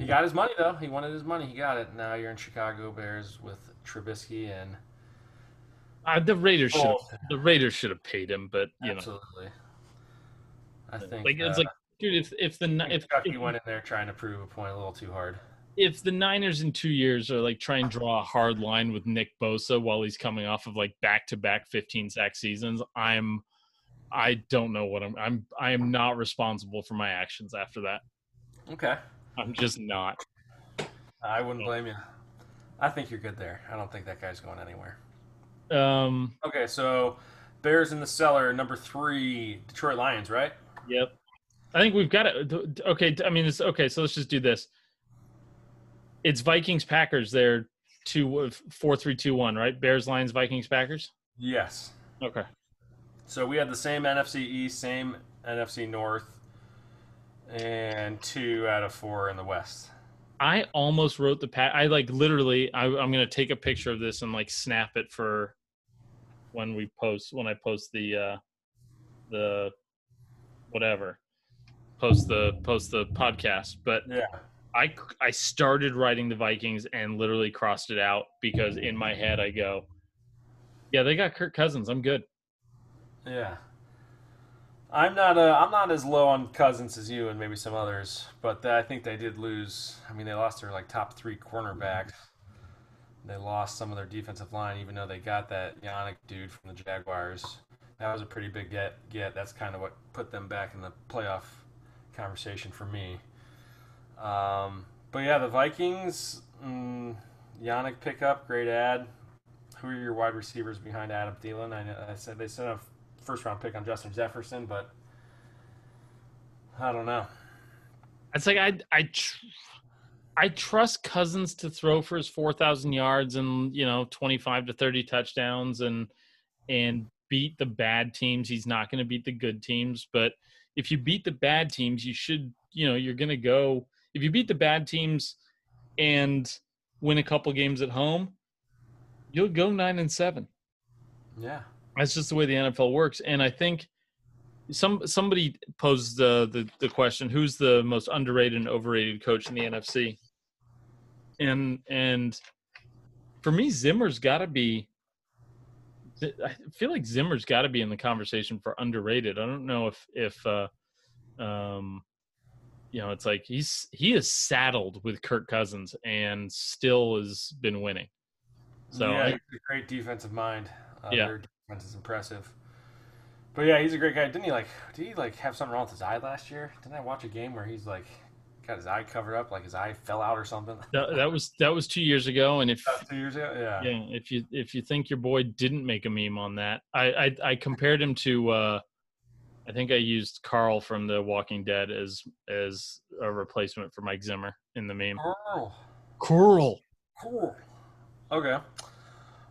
He got his money though. He wanted his money. He got it. Now you're in Chicago Bears with Trubisky and Uh, the Raiders should the Raiders should have paid him, but you know, absolutely. I think like it's uh, like, dude, if if the if Kentucky if, went in there trying to prove a point a little too hard. if the Niners in two years are like trying to draw a hard line with Nick Bosa while he's coming off of like back to back 15 sack seasons, I'm I don't know what I'm I'm I am not responsible for my actions after that. Okay. I'm just not. I wouldn't blame you. I think you're good there. I don't think that guy's going anywhere. Um. Okay, so Bears in the cellar, number three, Detroit Lions, right? Yep. I think we've got it. Okay. I mean, it's okay. So let's just do this. It's Vikings Packers. They're two four three two one, right? Bears Lions Vikings Packers. Yes. Okay. So we had the same NFC East, same NFC North, and two out of four in the West. I almost wrote the pat. I like literally. I, I'm gonna take a picture of this and like snap it for when we post when I post the uh the whatever post the post the podcast. But Yeah. I I started writing the Vikings and literally crossed it out because in my head I go, yeah, they got Kirk Cousins. I'm good. Yeah. I'm not uh, I'm not as low on Cousins as you and maybe some others, but I think they did lose. I mean, they lost their like top three cornerbacks. They lost some of their defensive line, even though they got that Yannick dude from the Jaguars. That was a pretty big get. Get that's kind of what put them back in the playoff conversation for me. Um, but yeah, the Vikings, mm, Yannick pickup, great ad. Who are your wide receivers behind Adam Thielen? I, I said they sent a first round pick on Justin Jefferson, but I don't know. It's like I I tr- I trust Cousins to throw for his four thousand yards and you know twenty five to thirty touchdowns and and beat the bad teams. He's not going to beat the good teams, but if you beat the bad teams, you should you know you're going to go. If you beat the bad teams and win a couple games at home, you'll go nine and seven. Yeah. That's just the way the NFL works, and I think some somebody posed the, the the question: Who's the most underrated and overrated coach in the NFC? And and for me, Zimmer's got to be. I feel like Zimmer's got to be in the conversation for underrated. I don't know if if uh, um, you know, it's like he's he is saddled with Kirk Cousins and still has been winning. So yeah, I- great defensive mind. Uh, Yeah. Their defense is impressive. But yeah, he's a great guy. Didn't he like? Did he like have something wrong with his eye last year? Didn't I watch a game where he's like got his eye covered up, like his eye fell out or something? that, that was that was two years ago, and if two years ago. Yeah. yeah if you if you think your boy didn't make a meme on that i i, I compared him to uh i think i used carl from the walking dead as as a replacement for mike zimmer in the meme carl cool. Okay.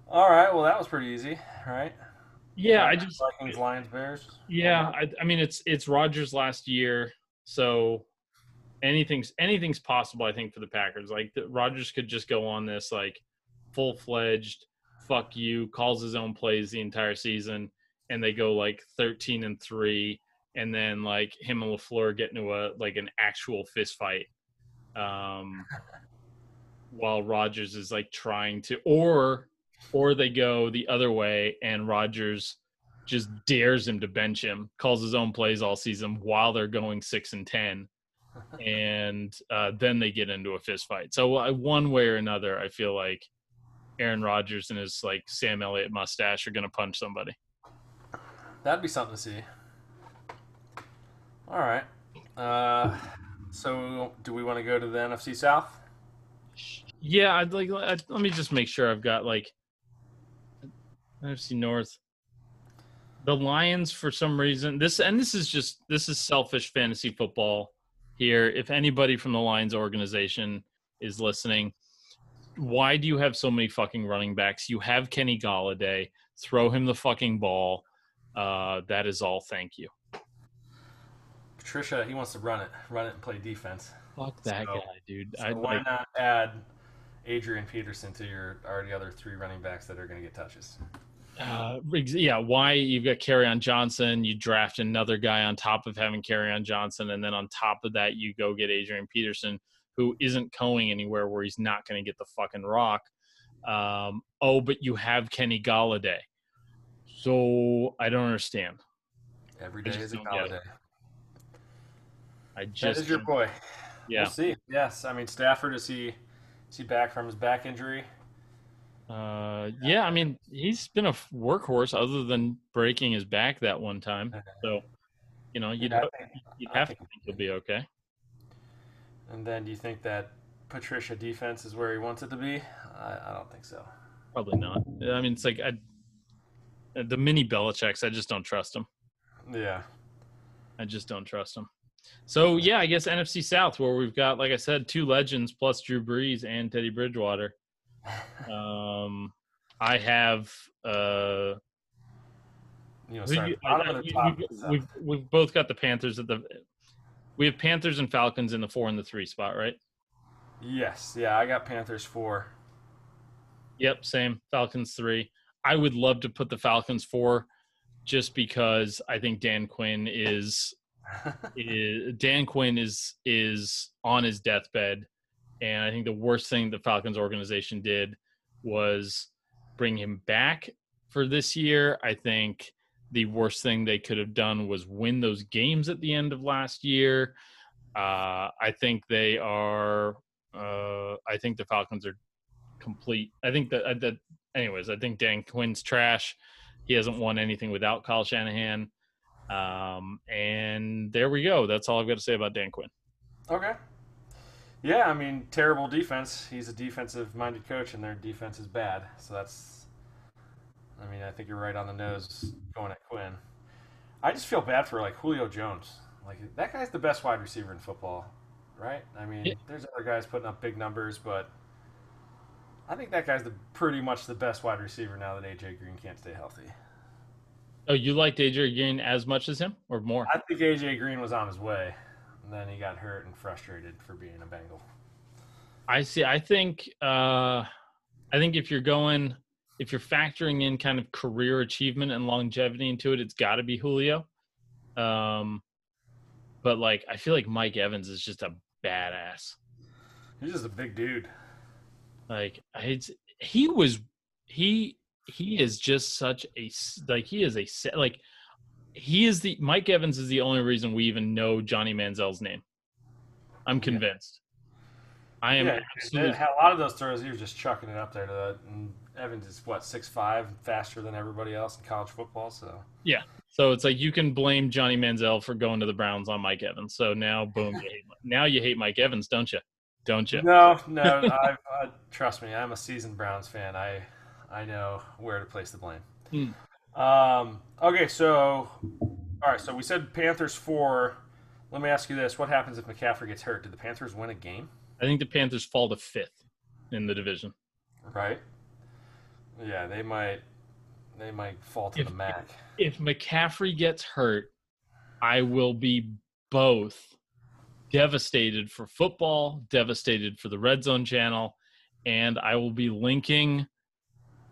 All right. Well, that was pretty easy, right? yeah i just Vikings, Lions, Bears. yeah I, I mean it's it's rodgers last year so anything's anything's possible i think for the packers like the, rodgers could just go on this like full-fledged fuck you calls his own plays the entire season and they go like 13 and 3 and then like him and LaFleur get into a like an actual fist fight um while Rodgers is like trying to or or they go the other way and Rodgers just dares him to bench him, calls his own plays all season while they're going 6 and 10 and uh, then they get into a fist fight. So uh, one way or another I feel like Aaron Rodgers and his like Sam Elliott mustache are going to punch somebody. That'd be something to see. All right. Uh, so, do we want to go to the NFC South? Yeah, I'd like. i let me just make sure I've got like NFC North. The Lions, for some reason, this and this is just this is selfish fantasy football here. If anybody from the Lions organization is listening, why do you have so many fucking running backs? You have Kenny Golladay. Throw him the fucking ball. Uh, that is all. Thank you. Patricia, he wants to run it, run it and play defense. Fuck that So- guy, dude. So why like, not add Adrian Peterson to your already other three running backs that are going to get touches? Uh, yeah. Why you've got Kerryon Johnson? You draft another guy on top of having Kerryon Johnson, and then on top of that, you go get Adrian Peterson, who isn't going anywhere where he's not going to get the fucking rock. Um, oh, but you have Kenny Golladay. So I don't understand. Every I just is a don't get it. holiday. I just is your boy. yeah. We'll see. Yes, I mean Stafford is he is he back from his back injury? Uh, yeah, I mean, he's been a workhorse other than breaking his back that one time. So, you know, you'd, ho- think- you'd have to think- think he'll be okay. And then do you think that Patricia defense is where he wants it to be? I, I don't think so. Probably not. I mean, it's like I, the mini Belichick's. I just don't trust him. Yeah. I just don't trust him. So yeah, I guess NFC South, where we've got, like I said, two legends plus Drew Brees and Teddy Bridgewater. Um, I have uh, You know, sorry, I- of you- top. you- is, uh, we've we've both got the Panthers at the. We have Panthers and Falcons in the four and the three spot, right? yes, yeah, I got Panthers four. Yep, same. Falcons three. I would love to put the Falcons four, just because I think Dan Quinn is, is Dan Quinn is is on his deathbed, and I think the worst thing the Falcons organization did was bring him back for this year. I think the worst thing they could have done was win those games at the end of last year. Uh, I think they are. Uh, I think the Falcons are complete. I think that uh, that. Anyways, I think Dan Quinn's trash. He hasn't won anything without Kyle Shanahan. Um, and there we go. That's all I've got to say about Dan Quinn. okay. Yeah, I mean, terrible defense. He's a defensive-minded coach, and their defense is bad. So that's. I mean, I think you're right on the nose going at Quinn. I just feel bad for like Julio Jones. Like that guy's the best wide receiver in football, right? I mean, Yeah. there's other guys putting up big numbers, but I think that guy's the pretty much the best wide receiver now that AJ Green can't stay healthy. Oh, you liked AJ Green as much as him, or more? I think AJ Green was on his way, and then he got hurt and frustrated for being a Bengal. I see. I think. Uh, I think if you're going, if you're factoring in kind of career achievement and longevity into it, it's got to be Julio. Um, but like, I feel like Mike Evans is just a badass. He's just a big dude. Like, it's he was he he is just such a like he is a like he is the Mike Evans is the only reason we even know Johnny Manziel's name. I'm convinced. I am yeah, absolutely a lot of those throws he was just chucking it up there to that. And Evans is what six five, faster than everybody else in college football. So yeah, So it's like you can blame Johnny Manziel for going to the Browns on Mike Evans. So now, boom, you hate, now you hate Mike Evans, don't you? Don't you? no, no, I, I, trust me, I'm a seasoned Browns fan. I I know where to place the blame. Hmm. Um, okay, so all right, so we said Panthers four. Let me ask you this: What happens if McCaffrey gets hurt? Did the Panthers win a game? I think the Panthers fall to fifth in the division. Right. Yeah, they might. They might fall to If- the MAC. If McCaffrey gets hurt, I will be both devastated for football, devastated for the Red Zone channel, and I will be linking.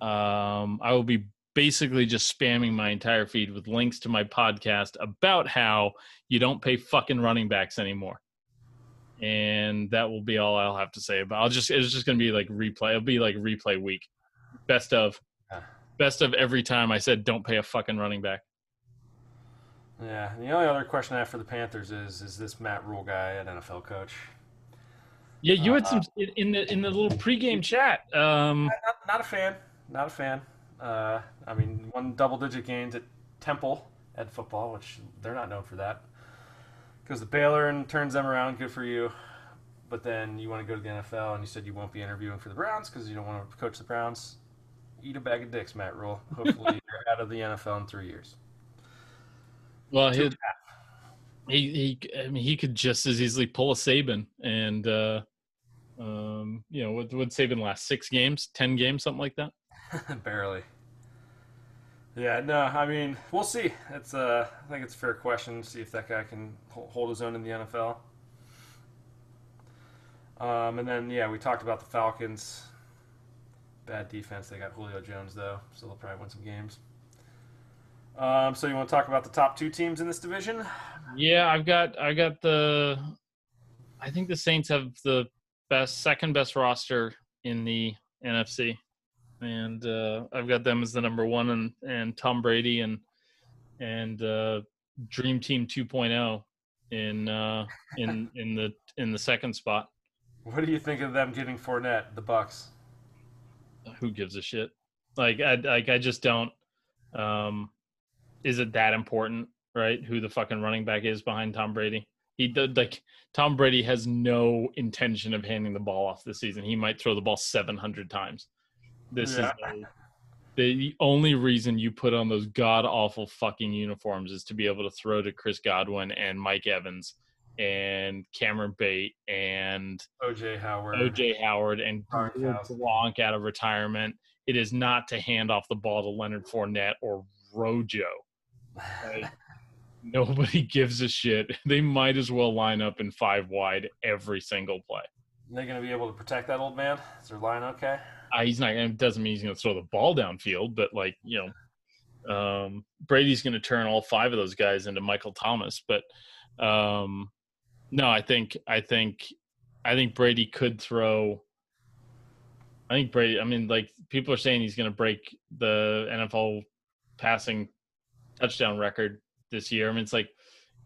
Um, I will be basically just spamming my entire feed with links to my podcast about how you don't pay fucking running backs anymore. And that will be all I'll have to say about. I'll just it's just gonna be like replay. It'll be like replay week, best of, best of every time I said don't pay a fucking running back. Yeah. And the only other question I have for the Panthers is: Is this Matt Rhule guy an NFL coach? Yeah, you had Uh, some in- in the in the little pregame chat. Um, Not, not a fan. Not a fan. Uh, I mean, one double-digit gains at Temple at football, which they're not known for that. Goes to Baylor and turns them around, good for you. But then you want to go to the NFL, and you said you won't be interviewing for the Browns because you don't want to coach the Browns. Eat a bag of dicks, Matt Rhule. Hopefully, you're out of the NFL in three years. well, he, he he I mean he could just as easily pull a Saban and uh, um, you know, would would Saban last six games, ten games, something like that? Barely. Yeah, no, I mean, we'll see. It's uh, I think it's a fair question. See if that guy can hold his own in the NFL. Um, and then yeah, we talked about the Falcons. Bad defense. They got Julio Jones though, so they'll probably win some games. Um, so you want to talk about the top two teams in this division? Yeah, I've got I got the I think the Saints have the best second best roster in the NFC. And uh, I've got them as the number one and, and Tom Brady and and uh, Dream Team 2.0 in uh, in in the in the second spot. What do you think of them getting Fournette, the Bucs? Who gives a shit? Like I like I just don't. Um, is it that important, right? Who the fucking running back is behind Tom Brady? He did like Tom Brady has no intention of handing the ball off this season. He might throw the ball 700 times. This Yeah. is a, the only reason you put on those god awful fucking uniforms is to be able to throw to Chris Godwin and Mike Evans and Cameron Brate and OJ Howard. OJ Howard and. Gronk out of retirement. It is not to hand off the ball to Leonard Fournette or Rojo. Like, nobody gives a shit. They might as well line up in five wide every single play. They're going to be able to protect that old man. Is their line okay? He's not. It doesn't mean he's going to throw the ball downfield, but like you know, um, Brady's going to turn all five of those guys into Michael Thomas. But um, no, I think I think I think Brady could throw. I think Brady. I mean, like people are saying he's going to break the NFL passing touchdown record this year. I mean, it's like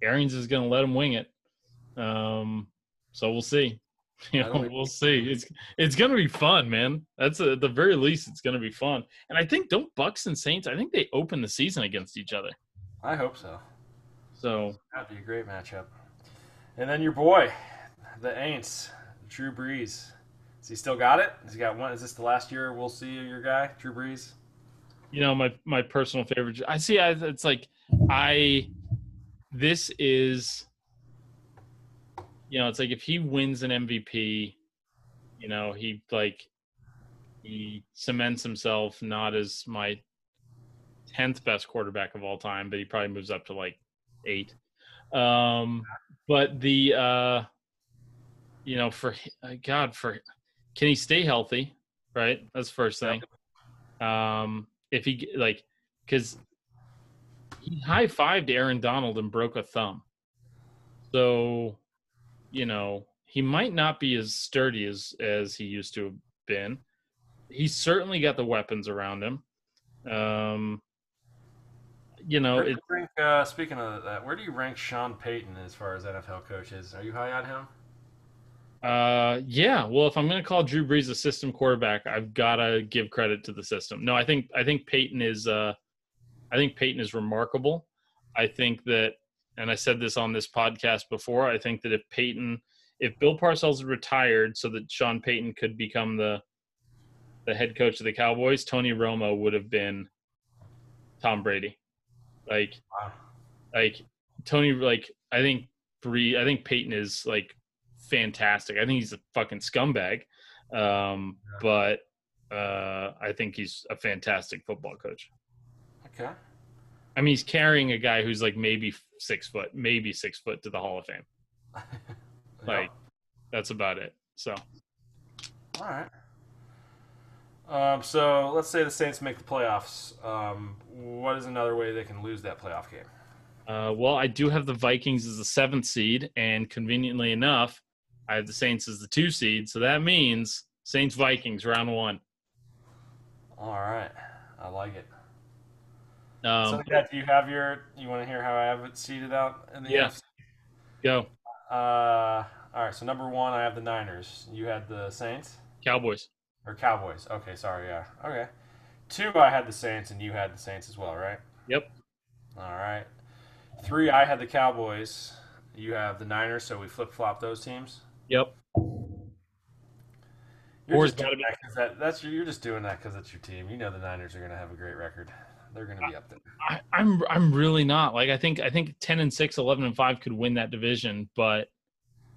Arians is going to let him wing it. Um, so we'll see. You know, we'll see. It's it's going to be fun, man. That's a, at the very least, it's going to be fun. And I think don't Bucs and Saints. I think they open the season against each other. I hope so. So That'd be a great matchup. And then your boy, the Aints, Drew Brees. Has he still got it? Has he got one? Is this the last year we'll see your guy, Drew Brees? you know my my personal favorite i see I, it's like i this is you know it's like if he wins an mvp you know he like he cements himself not as my 10th best quarterback of all time but he probably moves up to like eight. Um but the uh you know for uh, god for can he stay healthy? Right? That's first thing. Um if he like because he high fived Aaron Donald and broke a thumb. So, you know, he might not be as sturdy as as he used to have been. He's certainly got the weapons around him. Um, you know, it, rank, uh, speaking of that, where do you rank Sean Payton as far as NFL coaches? Are you high on him? Uh, yeah. Well, if I'm going to call Drew Brees a system quarterback, I've got to give credit to the system. No, I think I think Payton is. Uh, I think Payton is remarkable. I think that, and I said this on this podcast before. I think that if Payton, if Bill Parcells retired, so that Sean Payton could become the the head coach of the Cowboys, Tony Romo would have been Tom Brady. Like, Wow. like Tony, like I think Bree, I think Payton is like fantastic. I think he's a fucking scumbag, um, but uh, I think he's a fantastic football coach. Okay. I mean, he's carrying a guy who's like maybe six foot, maybe six foot to the Hall of Fame. Like, that's about it. So, All right. Um, so let's say the Saints make the playoffs. Um, what is another way they can lose that playoff game? uh, well, I do have the Vikings as the seventh seed, and conveniently enough, I have the Saints as the two seed. So that means Saints Vikings round one. All right. I like it. Um, so, yeah, do you have your? You want to hear how I have it seated out in the Yeah. NFC? go Uh, all right. So number one, I have the Niners. You had the Saints Cowboys. or Cowboys. Okay, sorry. Yeah. Okay. Two, I had the Saints, and you had the Saints as well, right? Yep. All right. Three, I had the Cowboys. You have the Niners, so we flip flop those teams. Yep. You're Or just doing that, that's you're just doing that because it's your team. You know the Niners are going to have a great record. They're going to be up there. I, I'm I'm really not like I think I think ten and 6, 11 and five could win that division, but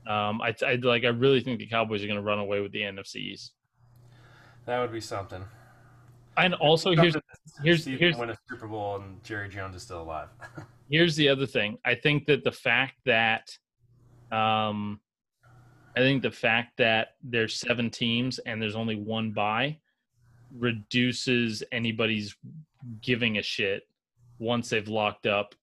um, I, I like I really think the Cowboys are going to run away with the NFC East. That would be something. And also here's here's here's win a Super Bowl and Jerry Jones is still alive. here's the other thing. I think that the fact that um I think the fact that there's seven teams and there's only one bye reduces anybody's giving a shit once they've locked up.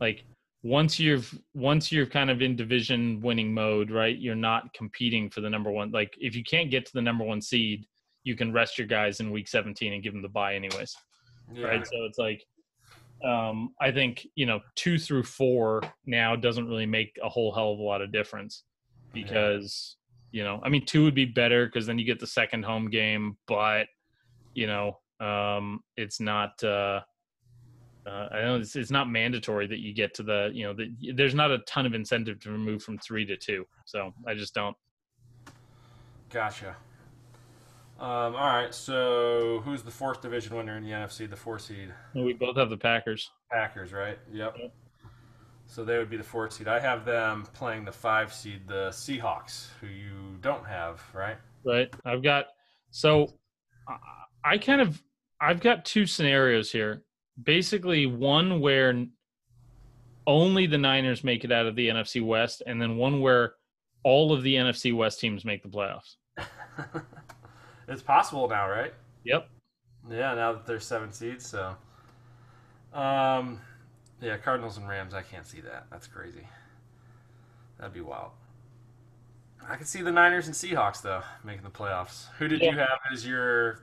Like once you've once you're kind of in division winning mode, right? You're not competing for the number one. Like if you can't get to the number one seed, you can rest your guys in week 17 and give them the bye anyways yeah. right? So it's like, um, I think you know two through four now doesn't really make a whole hell of a lot of difference because you know, I mean, two would be better because then you get the second home game, but you know, um, it's not. Uh, uh, I know it's, it's not mandatory that you get to the, you know, the, there's not a ton of incentive to move from three to two. So I just don't. Gotcha. Um, all right, so who's the fourth division winner in the NFC? The four seed We both have the Packers. Packers, right? Yep. Yep. So they would be the fourth seed. I have them playing the five seed, the Seahawks, who you don't have, right? right i've got so i kind of i've got two scenarios here basically one where only the niners make it out of the nfc west and then one where all of the nfc west teams make the playoffs it's possible now, right? yep Yeah, now that there's seven seeds, so. Um, yeah, Cardinals and Rams. I can't see that. That's crazy. That'd be wild. I could see the Niners and Seahawks though making the playoffs. Who did you have as your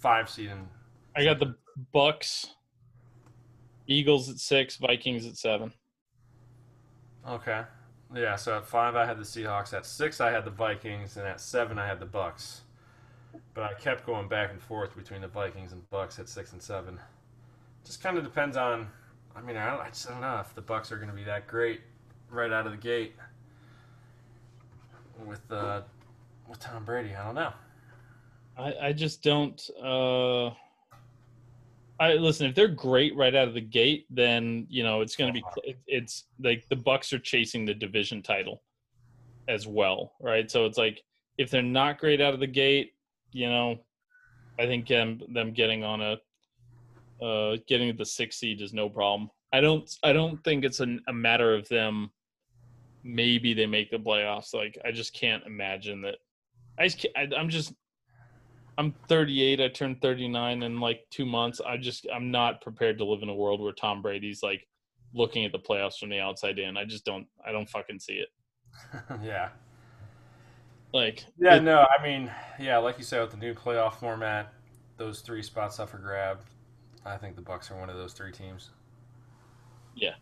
five seed? In, i got the bucs eagles at six vikings at seven okay, yeah. So at five, I had the Seahawks. At six, I had the Vikings, and at seven, I had the Bucs. But I kept going back and forth between the Vikings and Bucs at six and seven. Just kind of depends on. I mean, I, don't, I just don't know if the Bucs are going to be that great right out of the gate with uh, with Tom Brady. I don't know. I, I just don't. Uh, I listen. If they're great right out of the gate, then you know it's going to be. It's like the Bucs are chasing the division title as well, right? So it's like if they're not great out of the gate, you know, I think um, them getting on a uh, getting the six seed is no problem. I don't. I don't think it's a, a matter of them. Maybe they make the playoffs. Like I just can't imagine that. I just I, I'm just I'm 38. I turned 39 in like two months. I just I'm not prepared to live in a world where Tom Brady's like looking at the playoffs from the outside in. I just don't. I don't fucking see it. yeah. Like Yeah, it- no, I mean, yeah, like you said with the new playoff format, those three spots up for grab. I think the Bucs are one of those three teams. Yeah.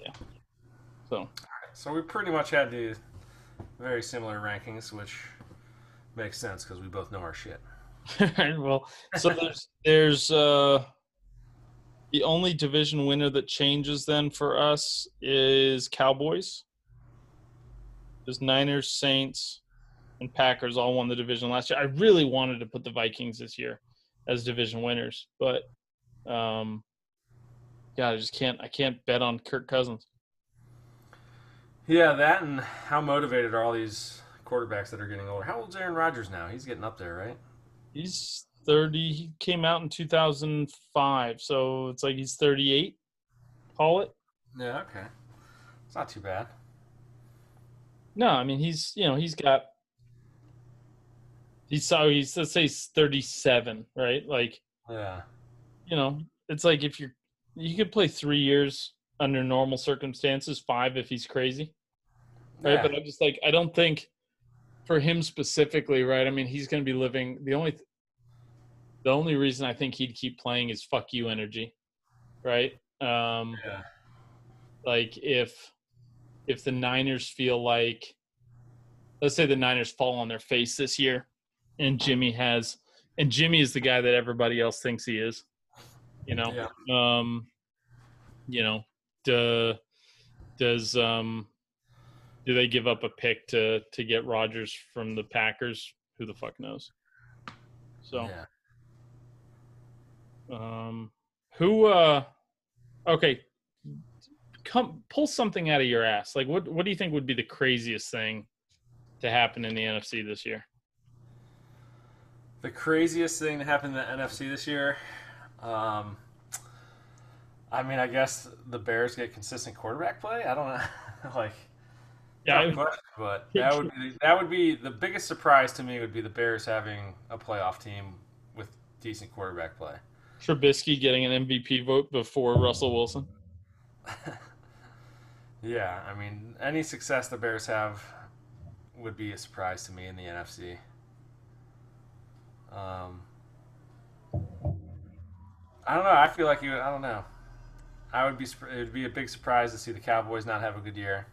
Yeah. So So we pretty much had the very similar rankings, which makes sense because we both know our shit. well, so there's there's uh the only division winner that changes then for us is Cowboys. There's Niners, Saints, and Packers all won the division last year. I really wanted to put the Vikings this year as division winners, but um yeah, I just can't I can't bet on Kirk Cousins. Yeah, that and how motivated are all these quarterbacks that are getting older? How old's Aaron Rodgers now? He's getting up there, right? He's 30. He came out in 2005, so it's like he's 38. Call it. Yeah, okay. It's not too bad. No, I mean he's you know he's got he's so he's let's say he's 37, right? Like Yeah. you know it's like if you're you could play three years under normal circumstances, five if he's crazy, right? Yeah. But I'm just like I don't think for him specifically, right? I mean he's going to be living the only the only reason I think he'd keep playing is fuck you energy, right? Um, Yeah. like if if the Niners feel like let's say the Niners fall on their face this year and Jimmy has and Jimmy is the guy that everybody else thinks he is. You know. Yeah. Um you know, duh, does um do they give up a pick to to get Rodgers from the Packers? Who the fuck knows? So Yeah. um, who? Uh, okay, come pull something out of your ass. Like, what? What do you think would be the craziest thing to happen in the NFC this year? the craziest thing that happened in the NFC this year. Um, I mean, I guess the Bears get consistent quarterback play. I don't know, like. Yeah, but that would be that would be the biggest surprise to me. Would be the Bears having a playoff team with decent quarterback play. Trubisky getting an MVP vote before Russell Wilson. Yeah, I mean, any success the Bears have would be a surprise to me in the NFC. Um, I don't know. I feel like you. I don't know. I would be. It would be a big surprise to see the Cowboys not have a good year.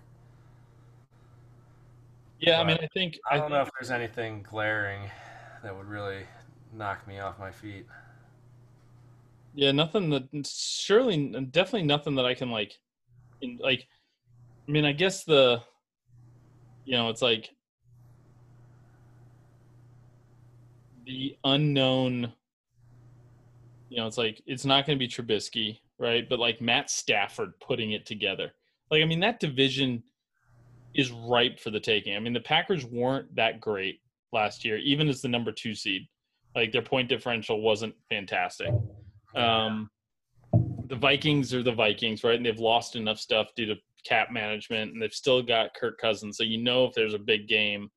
Yeah, I mean, I think I I don't think, know if there's anything glaring that would really knock me off my feet. yeah, nothing that surely definitely nothing that I can like, in, like. I mean, I guess the, you know, it's like the unknown. You know, it's like it's not going to be Trubisky, right? But like Matt Stafford putting it together. Like, I mean, that division is ripe for the taking. I mean, the Packers weren't that great last year, even as the number two seed. Like their point differential wasn't fantastic. Um, the Vikings are the Vikings, right? And they've lost enough stuff due to cap management, and they've still got Kirk Cousins. So you know if there's a big game,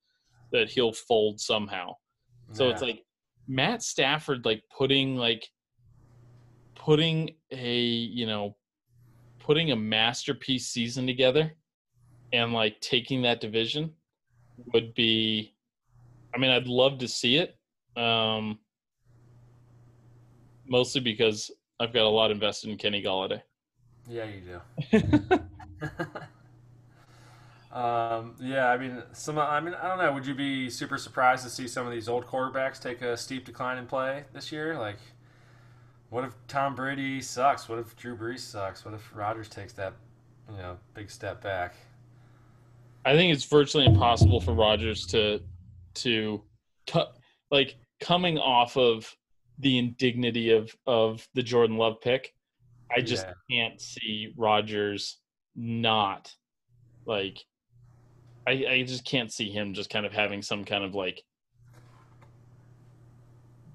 that he'll fold somehow. So it's like Matt Stafford, like putting like putting a you know putting a masterpiece season together and like taking that division would be i mean i'd love to see it um mostly because i've got a lot invested in kenny golladay Yeah, you do. um, yeah, I mean, some. I mean, I don't know. Would you be super surprised to see some of these old quarterbacks take a steep decline in play this year? Like, what if Tom Brady sucks? What if Drew Brees sucks? What if Rodgers takes that, you know, big step back? I think it's virtually impossible for Rodgers to to cut like coming off of the indignity of of the Jordan Love pick. I just Yeah. can't see Rodgers not like I, I just can't see him just kind of having some kind of like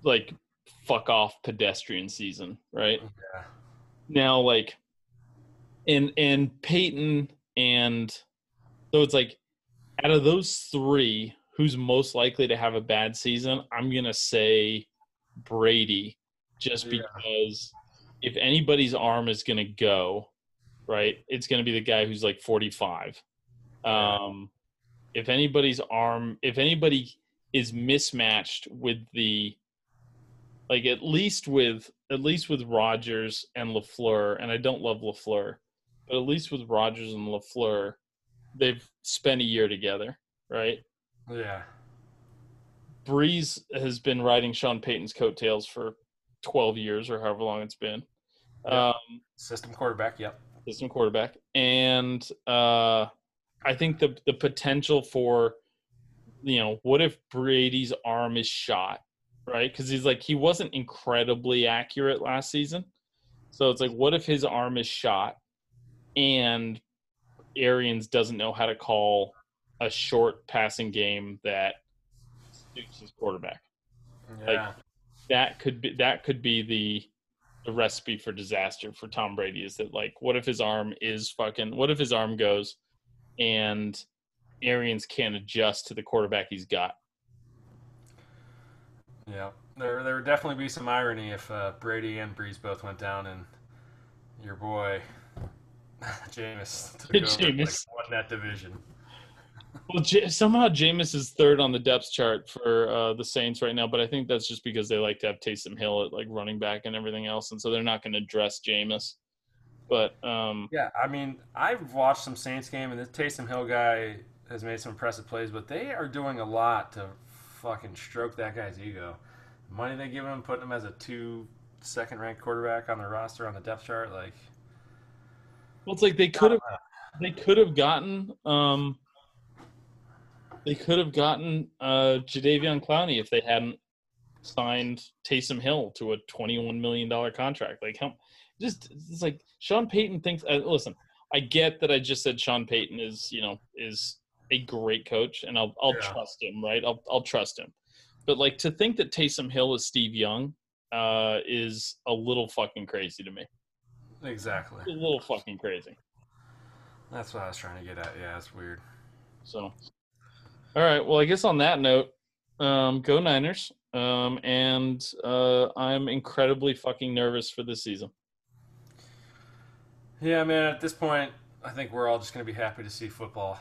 like fuck off pedestrian season, right? Yeah. now like and and Peyton and so it's like out of those three who's most likely to have a bad season i'm gonna say brady just Yeah. because if anybody's arm is gonna go right it's gonna be the guy who's like 45 um if anybody's arm if anybody is mismatched with the like at least with at least with Rodgers and LaFleur, and I don't love LaFleur, but at least with Rodgers and LaFleur, they've spent a year together, right? Yeah. Brees has been riding Sean Payton's coattails for 12 years or however long it's been. Yeah. Um, System quarterback. Yep. system quarterback, and uh, I think the the potential for, you know, what if Brady's arm is shot, right? Because he's like he wasn't incredibly accurate last season, so it's like what if his arm is shot, and Arians doesn't know how to call a short passing game that suits his quarterback Yeah. that could be that could be the the recipe for disaster for Tom Brady is that like what if his arm is fucking what if his arm goes and Arians can't adjust to the quarterback he's got. yeah. There, there would definitely be some irony if uh, Brady and Brees both went down, and your boy Jameis Jameis. like, won that division. Well, J- somehow Jameis is third on the depth chart for uh, the Saints right now, but I think that's just because they like to have Taysom Hill at like running back and everything else, and so they're not going to dress Jameis. But um, Yeah, I mean, I've watched some Saints game, and this Taysom Hill guy has made some impressive plays, but they are doing a lot to fucking stroke that guy's ego. The money they give him, putting him as a two second ranked quarterback on their roster on the depth chart, like well, it's like they could have they could have gotten um they could have gotten uh Jadeveon Clowney if they hadn't signed Taysom Hill to a twenty-one million dollar contract. Like how just it's like Sean Payton thinks. Uh, listen, I get that I just said Sean Payton is you know is a great coach, and I'll I'll Yeah. trust him, right? I'll I'll trust him. but like to think that Taysom Hill is Steve Young uh, is a little fucking crazy to me. Exactly. A little fucking crazy. That's what I was trying to get at. Yeah, it's weird. So, all right. Well, I guess on that note, um, go Niners. Um, and uh, I'm incredibly fucking nervous for this season. Yeah, man. At this point, I think we're all just going to be happy to see football.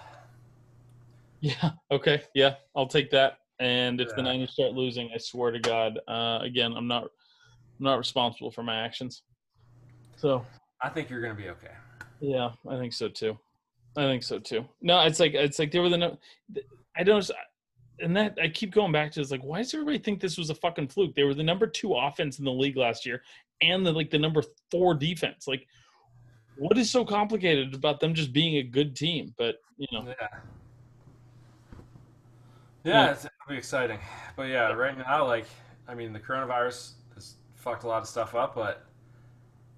Yeah. Okay. Yeah, I'll take that. And if the Yeah. Niners start losing, I swear to God, uh, again, I'm not, I'm not responsible for my actions. So I think you're going to be okay. yeah, I think so too. I think so too. No, it's like it's like they were the no. I don't. And that I keep going back to is like, why does everybody think this was a fucking fluke? They were the number two offense in the league last year, and the like the number four defense. Like, what is so complicated about them just being a good team? But you know, Yeah. Yeah. Yeah, it's gonna be exciting. But yeah, right now, like, I mean, the coronavirus has fucked a lot of stuff up, but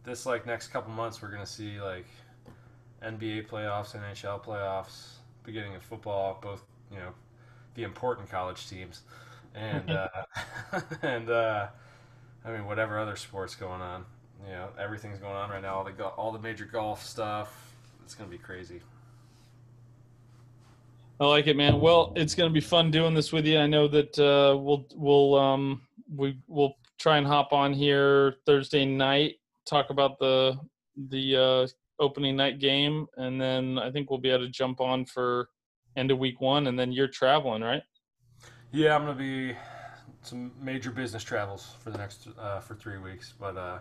this like next couple months, we're gonna see like NBA playoffs, NHL playoffs, beginning of football, both you know, the important college teams, and uh, and uh, I mean, whatever other sports going on. You know, everything's going on right now. All the go- all the major golf stuff. It's gonna be crazy. I like it, man. Well, it's going to be fun doing this with you. I know that uh, we'll we'll um we will try and hop on here Thursday night, talk about the the uh, opening night game, and then I think we'll be able to jump on for end of week one, and then you're traveling, right? Yeah, I'm gonna be some major business travels for the next uh, for three weeks, but uh,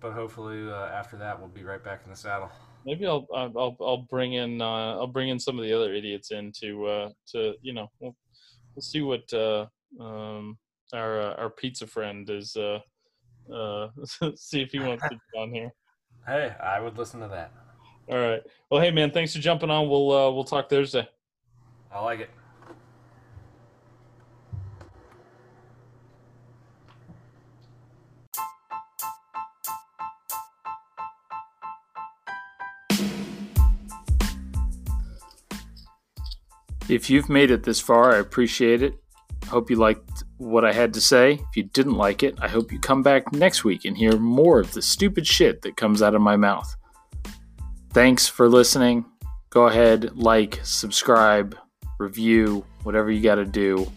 but hopefully uh, after that we'll be right back in the saddle. Maybe I'll I'll I'll- bring in uh, I'll bring in some of the other idiots in to uh, to you know we'll, we'll see what uh, um, our uh, our pizza friend is uh, uh, see if he wants to be on here. Hey, I would listen to that. All right. Well, hey man, thanks for jumping on. We'll uh, we'll talk Thursday. I like it. If you've made it this far, I appreciate it. Hope you liked what I had to say. If you didn't like it, I hope you come back next week and hear more of the stupid shit that comes out of my mouth. Thanks for listening. Go ahead, like, subscribe, review, whatever you got to do.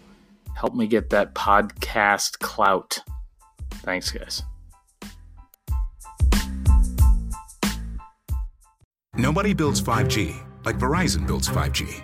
Help me get that podcast clout. Thanks, guys. Nobody builds 5G like Verizon builds 5G